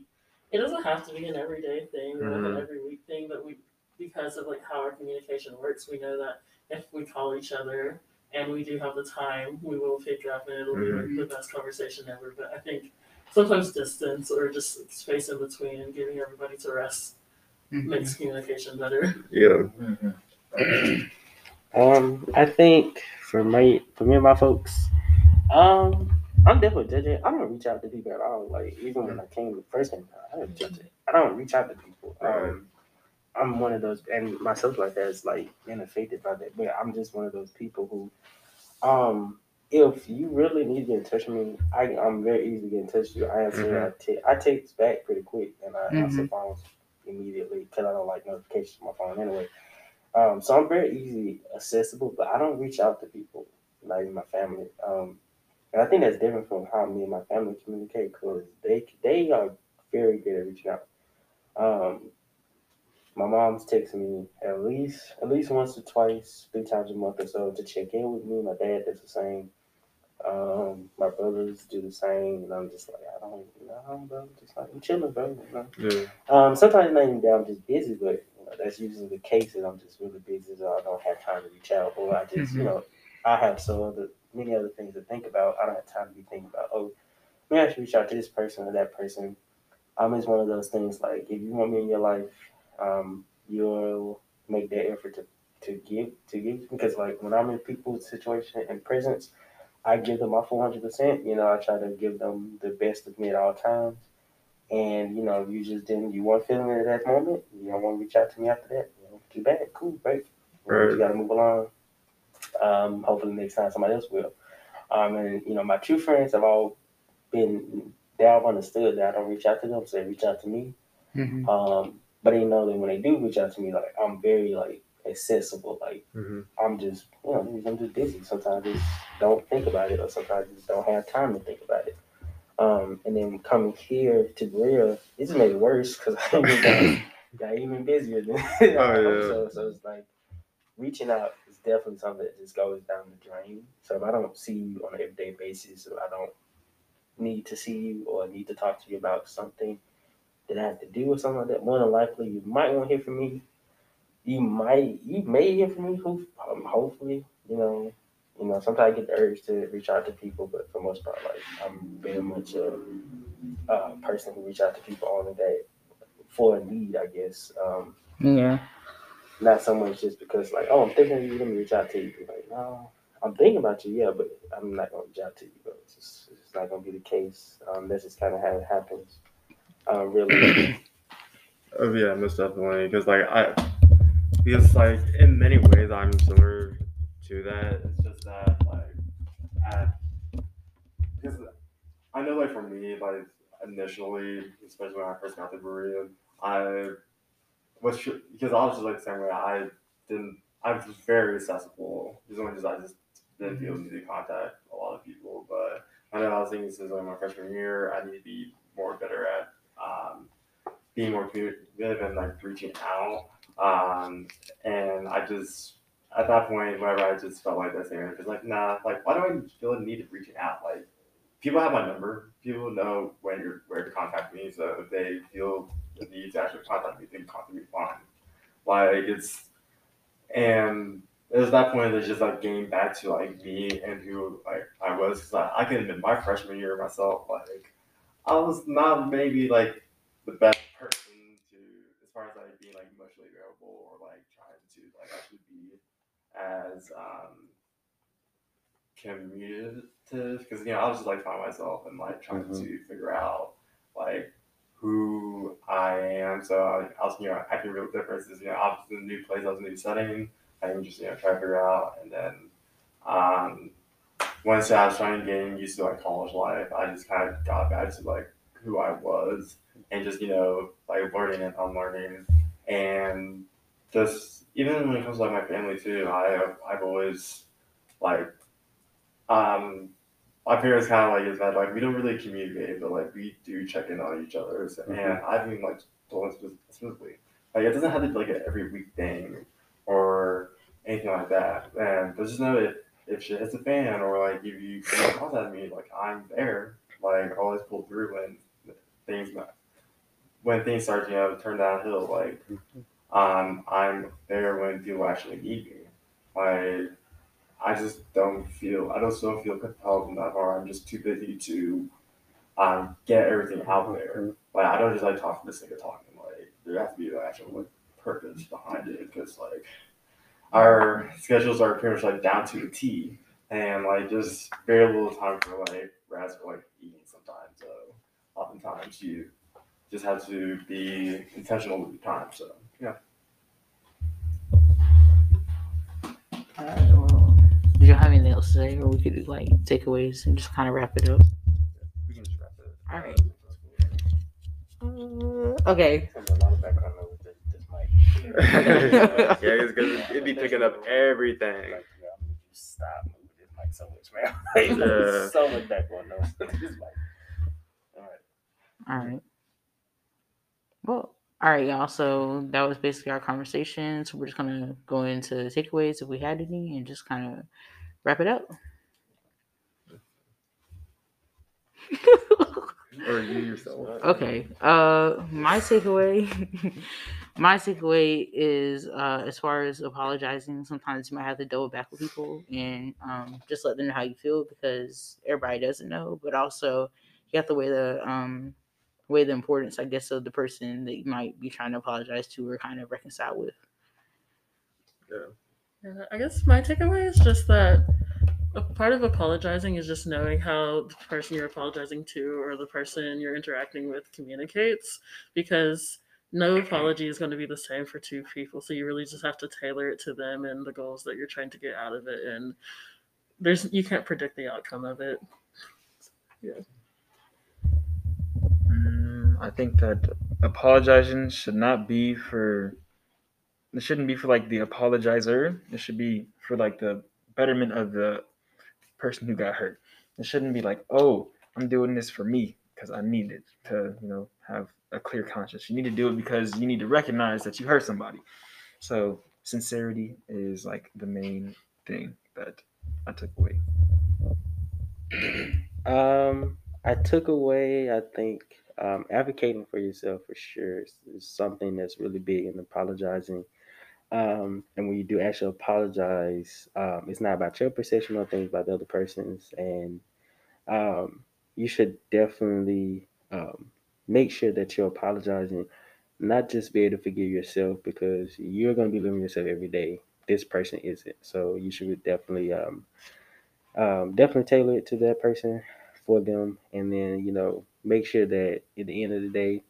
B: it doesn't have to be an everyday thing or like an every week thing, but we because of like how our communication works, we know that if we call each other and we do have the time, we will pick up and it'll be like, the best conversation ever. But I think sometimes distance or just space in between and giving everybody to rest
A: Mhm.
B: makes communication better.
E: Yeah.
D: Um, I think for my for me and my folks, um, I'm definitely judging. I don't reach out to people at all. Like even when I came the first time, I don't judge it. I don't reach out to people.
E: Right.
D: Um, I'm one of those, and myself like that is like been affected by that. But I'm just one of those people who, um, if you really need to get in touch with me, I, I'm very easy to get in touch with you. I answer, I, te- I text back pretty quick, and I answer phones immediately because I don't like notifications on my phone anyway. Um, so I'm very easy accessible, but I don't reach out to people like my family. Um, and I think that's different from how me and my family communicate because they they are very good at reaching out. Um, my mom's texting me at least at least once or twice, three times a month or so to check in with me. My dad does the same. Um, my brothers do the same, and I'm just like, I don't know, bro. Just like I'm chilling, bro. You?
E: Yeah.
D: Um, sometimes not even that I'm just busy, but you know, that's usually the case that I'm just really busy, so I don't have time to reach out, or I just, you
A: Mhm.
D: know, I have so other many other things to think about. I don't have time to be thinking about, oh, maybe I should reach out to this person or that person. I'm um, it's one of those things like if you want me in your life, um, you'll make that effort to to give to give. Because like when I'm in people's situation and presence, I give them my four hundred percent. You know, I try to give them the best of me at all times. And you know you just didn't you weren't feeling it at that moment you don't want to reach out to me after that. You know too bad cool great.
E: Right.
D: you got to move along. Um hopefully next time somebody else will. Um and you know my true friends have all been they all understood that I don't reach out to them so they reach out to me.
A: Mhm.
D: um but they know that when they do reach out to me like I'm very like accessible like
E: Mm-hmm.
D: I'm just you know I'm just busy sometimes I just don't think about it or sometimes I just don't have time to think about it um, and then coming here to Berea, it just made it worse because I got, got even busier than
E: Oh, yeah.
D: so, so it's like reaching out is definitely something that just goes down the drain. So if I don't see you on an everyday basis, or I don't need to see you or need to talk to you about something that I have to do with something like that, more than likely you might want to hear from me. You might, you may hear from me. Um, hopefully, you know, you know, sometimes I get the urge to reach out to people, but for most part, like I'm very much a, a person who reach out to people only that for a need, I guess. Um,
A: Yeah.
D: not so much just because like, oh, I'm thinking of you, let me reach out to you. Like, no, I'm thinking about you, yeah, but I'm not gonna reach out to you. But it's just, it's not gonna be the case. Um, that's just kind of how it happens. Uh, really.
E: Oh yeah, most definitely. Because like I, because like in many ways I'm similar to that. It's just that like, at, because I know like for me like initially, especially when I first got to Berea, I was because I was just like the same way. I didn't. I was very accessible. As long as I just didn't feel the need to contact a lot of people. But I know I was thinking since like my freshman year, I need to be more better at um, being more communicative and like reaching out. Um, and I just at that point, whenever I just felt like that same, because like nah, like why do I feel the need to reaching out? Like people have my number. People know when you're where to contact me. So if they feel the need to actually contact me, they can contact me fine. Like it's and there's that point that's just like getting back to like me and who like I was. Cause I, I can admit my freshman year myself, like I was not maybe like the best person to as far as like being like emotionally available or like trying to like actually be as um communicative because you know I was just like finding myself and like trying
D: Mhm.
E: to figure out like who I am. So I, I was, you know, acting real differences. You know, I was in a new place, I was in a new setting. I can just, you know, try to figure out. And then um, once I was trying to get used to like college life, I just kind of got back to like who I was and just, you know, like learning and unlearning. And just even when it comes to like my family too, I I've always like um my parents kind of like is that like we don't really communicate, but like we do check in on each other. So, And I've even like told them spe- specifically, like it doesn't have to be like an every week thing or anything like that. And but just know if if shit hits a fan or like if you can contact me, like I'm there. Like always pull through when things when things start you know turn downhill. Like um I'm there when people actually need me. Like I just don't feel I just don't feel compelled in that far. I'm just too busy to um, get everything out there. Like I don't just like talk for the sake of talking. Like there has to be an actual like purpose behind it because like our schedules are pretty much like down to a T, and like just very little time for like rest or like eating sometimes. So oftentimes you just have to be intentional with your time. So yeah.
A: Alright, well, did you have anything else to say, or we could do like takeaways and just kind of wrap it up?
E: We can just wrap it. up.
A: All right. Uh, okay.
E: yeah, it's because it'd be picking up everything.
D: Like, yeah, I'm gonna just stop moving this mic so much, man. Like,
E: Yeah.
D: so much background noise. with. All right.
A: All right. Well, all right, y'all. So that was basically our conversation. So we're just gonna go into takeaways if we had any, and just kind of wrap it up.
E: Or you yourself.
A: Okay. Uh, my takeaway, my takeaway is uh, as far as apologizing. Sometimes you might have to double back with people and um, just let them know how you feel because everybody doesn't know. But also, you have to weigh the um, weigh the importance, I guess, of the person that you might be trying to apologize to or kind of reconcile with.
B: Yeah, I guess my takeaway is just that a part of apologizing is just knowing how the person you're apologizing to or the person you're interacting with communicates because no apology is going to be the same for two people so you really just have to tailor it to them and the goals that you're trying to get out of it and there's you can't predict the outcome of it
C: Mm, I think that apologizing should not be for. It shouldn't be for like the apologizer. It should be for like the betterment of the person who got hurt. It shouldn't be like, oh, I'm doing this for me because I need it to, you know, have a clear conscience. You need to do it because you need to recognize that you hurt somebody. So sincerity is like the main thing that I took away.
D: Um, I took away, I think, um, advocating for yourself for sure is, is something that's really big in apologizing. Um, and when you do actually apologize, um, it's not about your perception of things, about the other person's. And um, you should definitely um, make sure that you're apologizing, not just be able to forgive yourself because you're going to be living yourself every day. This person isn't. So you should definitely um, um, definitely tailor it to that person for them, and then you know make sure that at the end of the day,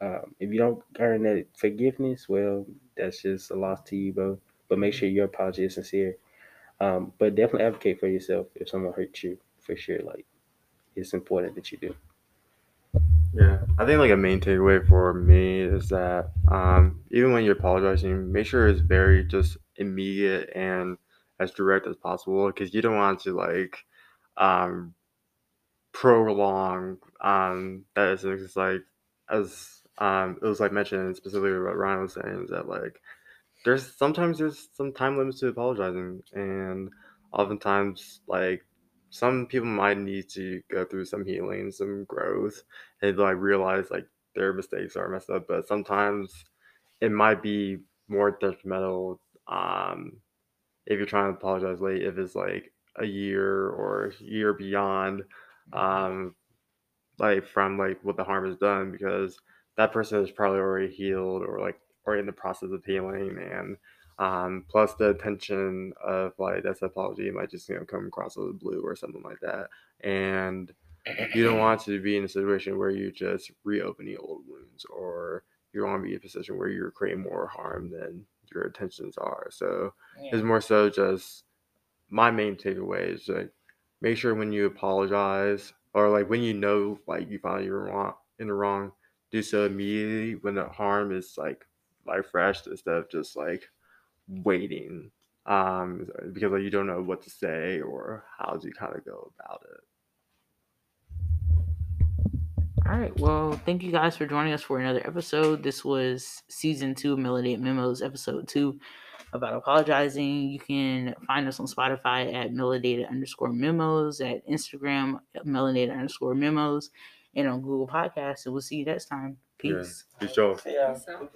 D: um, if you don't earn that forgiveness, well, that's just a loss to you, bro. But make sure your apology is sincere. Um, but definitely advocate for yourself if someone hurts you for sure. Like it's important that you do.
E: Yeah, I think like a main takeaway for me is that um, even when you're apologizing, make sure it's very just immediate and as direct as possible because you don't want to like um, prolong um, that. Just like as um, it was like mentioned specifically what Ryan was saying is that like there's sometimes there's some time limits to apologizing and oftentimes like some people might need to go through some healing, some growth, and like realize like their mistakes are messed up. But sometimes it might be more detrimental um, if you're trying to apologize late. If it's like a year or a year beyond, um, like from like what the harm is done, because that person is probably already healed or like or in the process of healing and um, plus the attention of like that's apology might just you know come across as blue or something like that. And you don't want to be in a situation where you just reopening old wounds or you don't want to be in a position where you're creating more harm than your intentions are. So it's more so just my main takeaway is like make sure when you apologize or like when you know like you found you're wrong in the wrong do so immediately when the harm is like like fresh instead of just like waiting um because like you don't know what to say or how to kind of go about it
A: All right. Well, thank you guys for joining us for another episode. This was season two of Melanated Memos, episode two about apologizing. You can find us on Spotify at melanated underscore memos, at Instagram at underscore memos, and on Google Podcasts. And we'll see you next time.
E: Yeah.
A: Peace.
E: Be sure.
D: Yeah.
B: Peace out.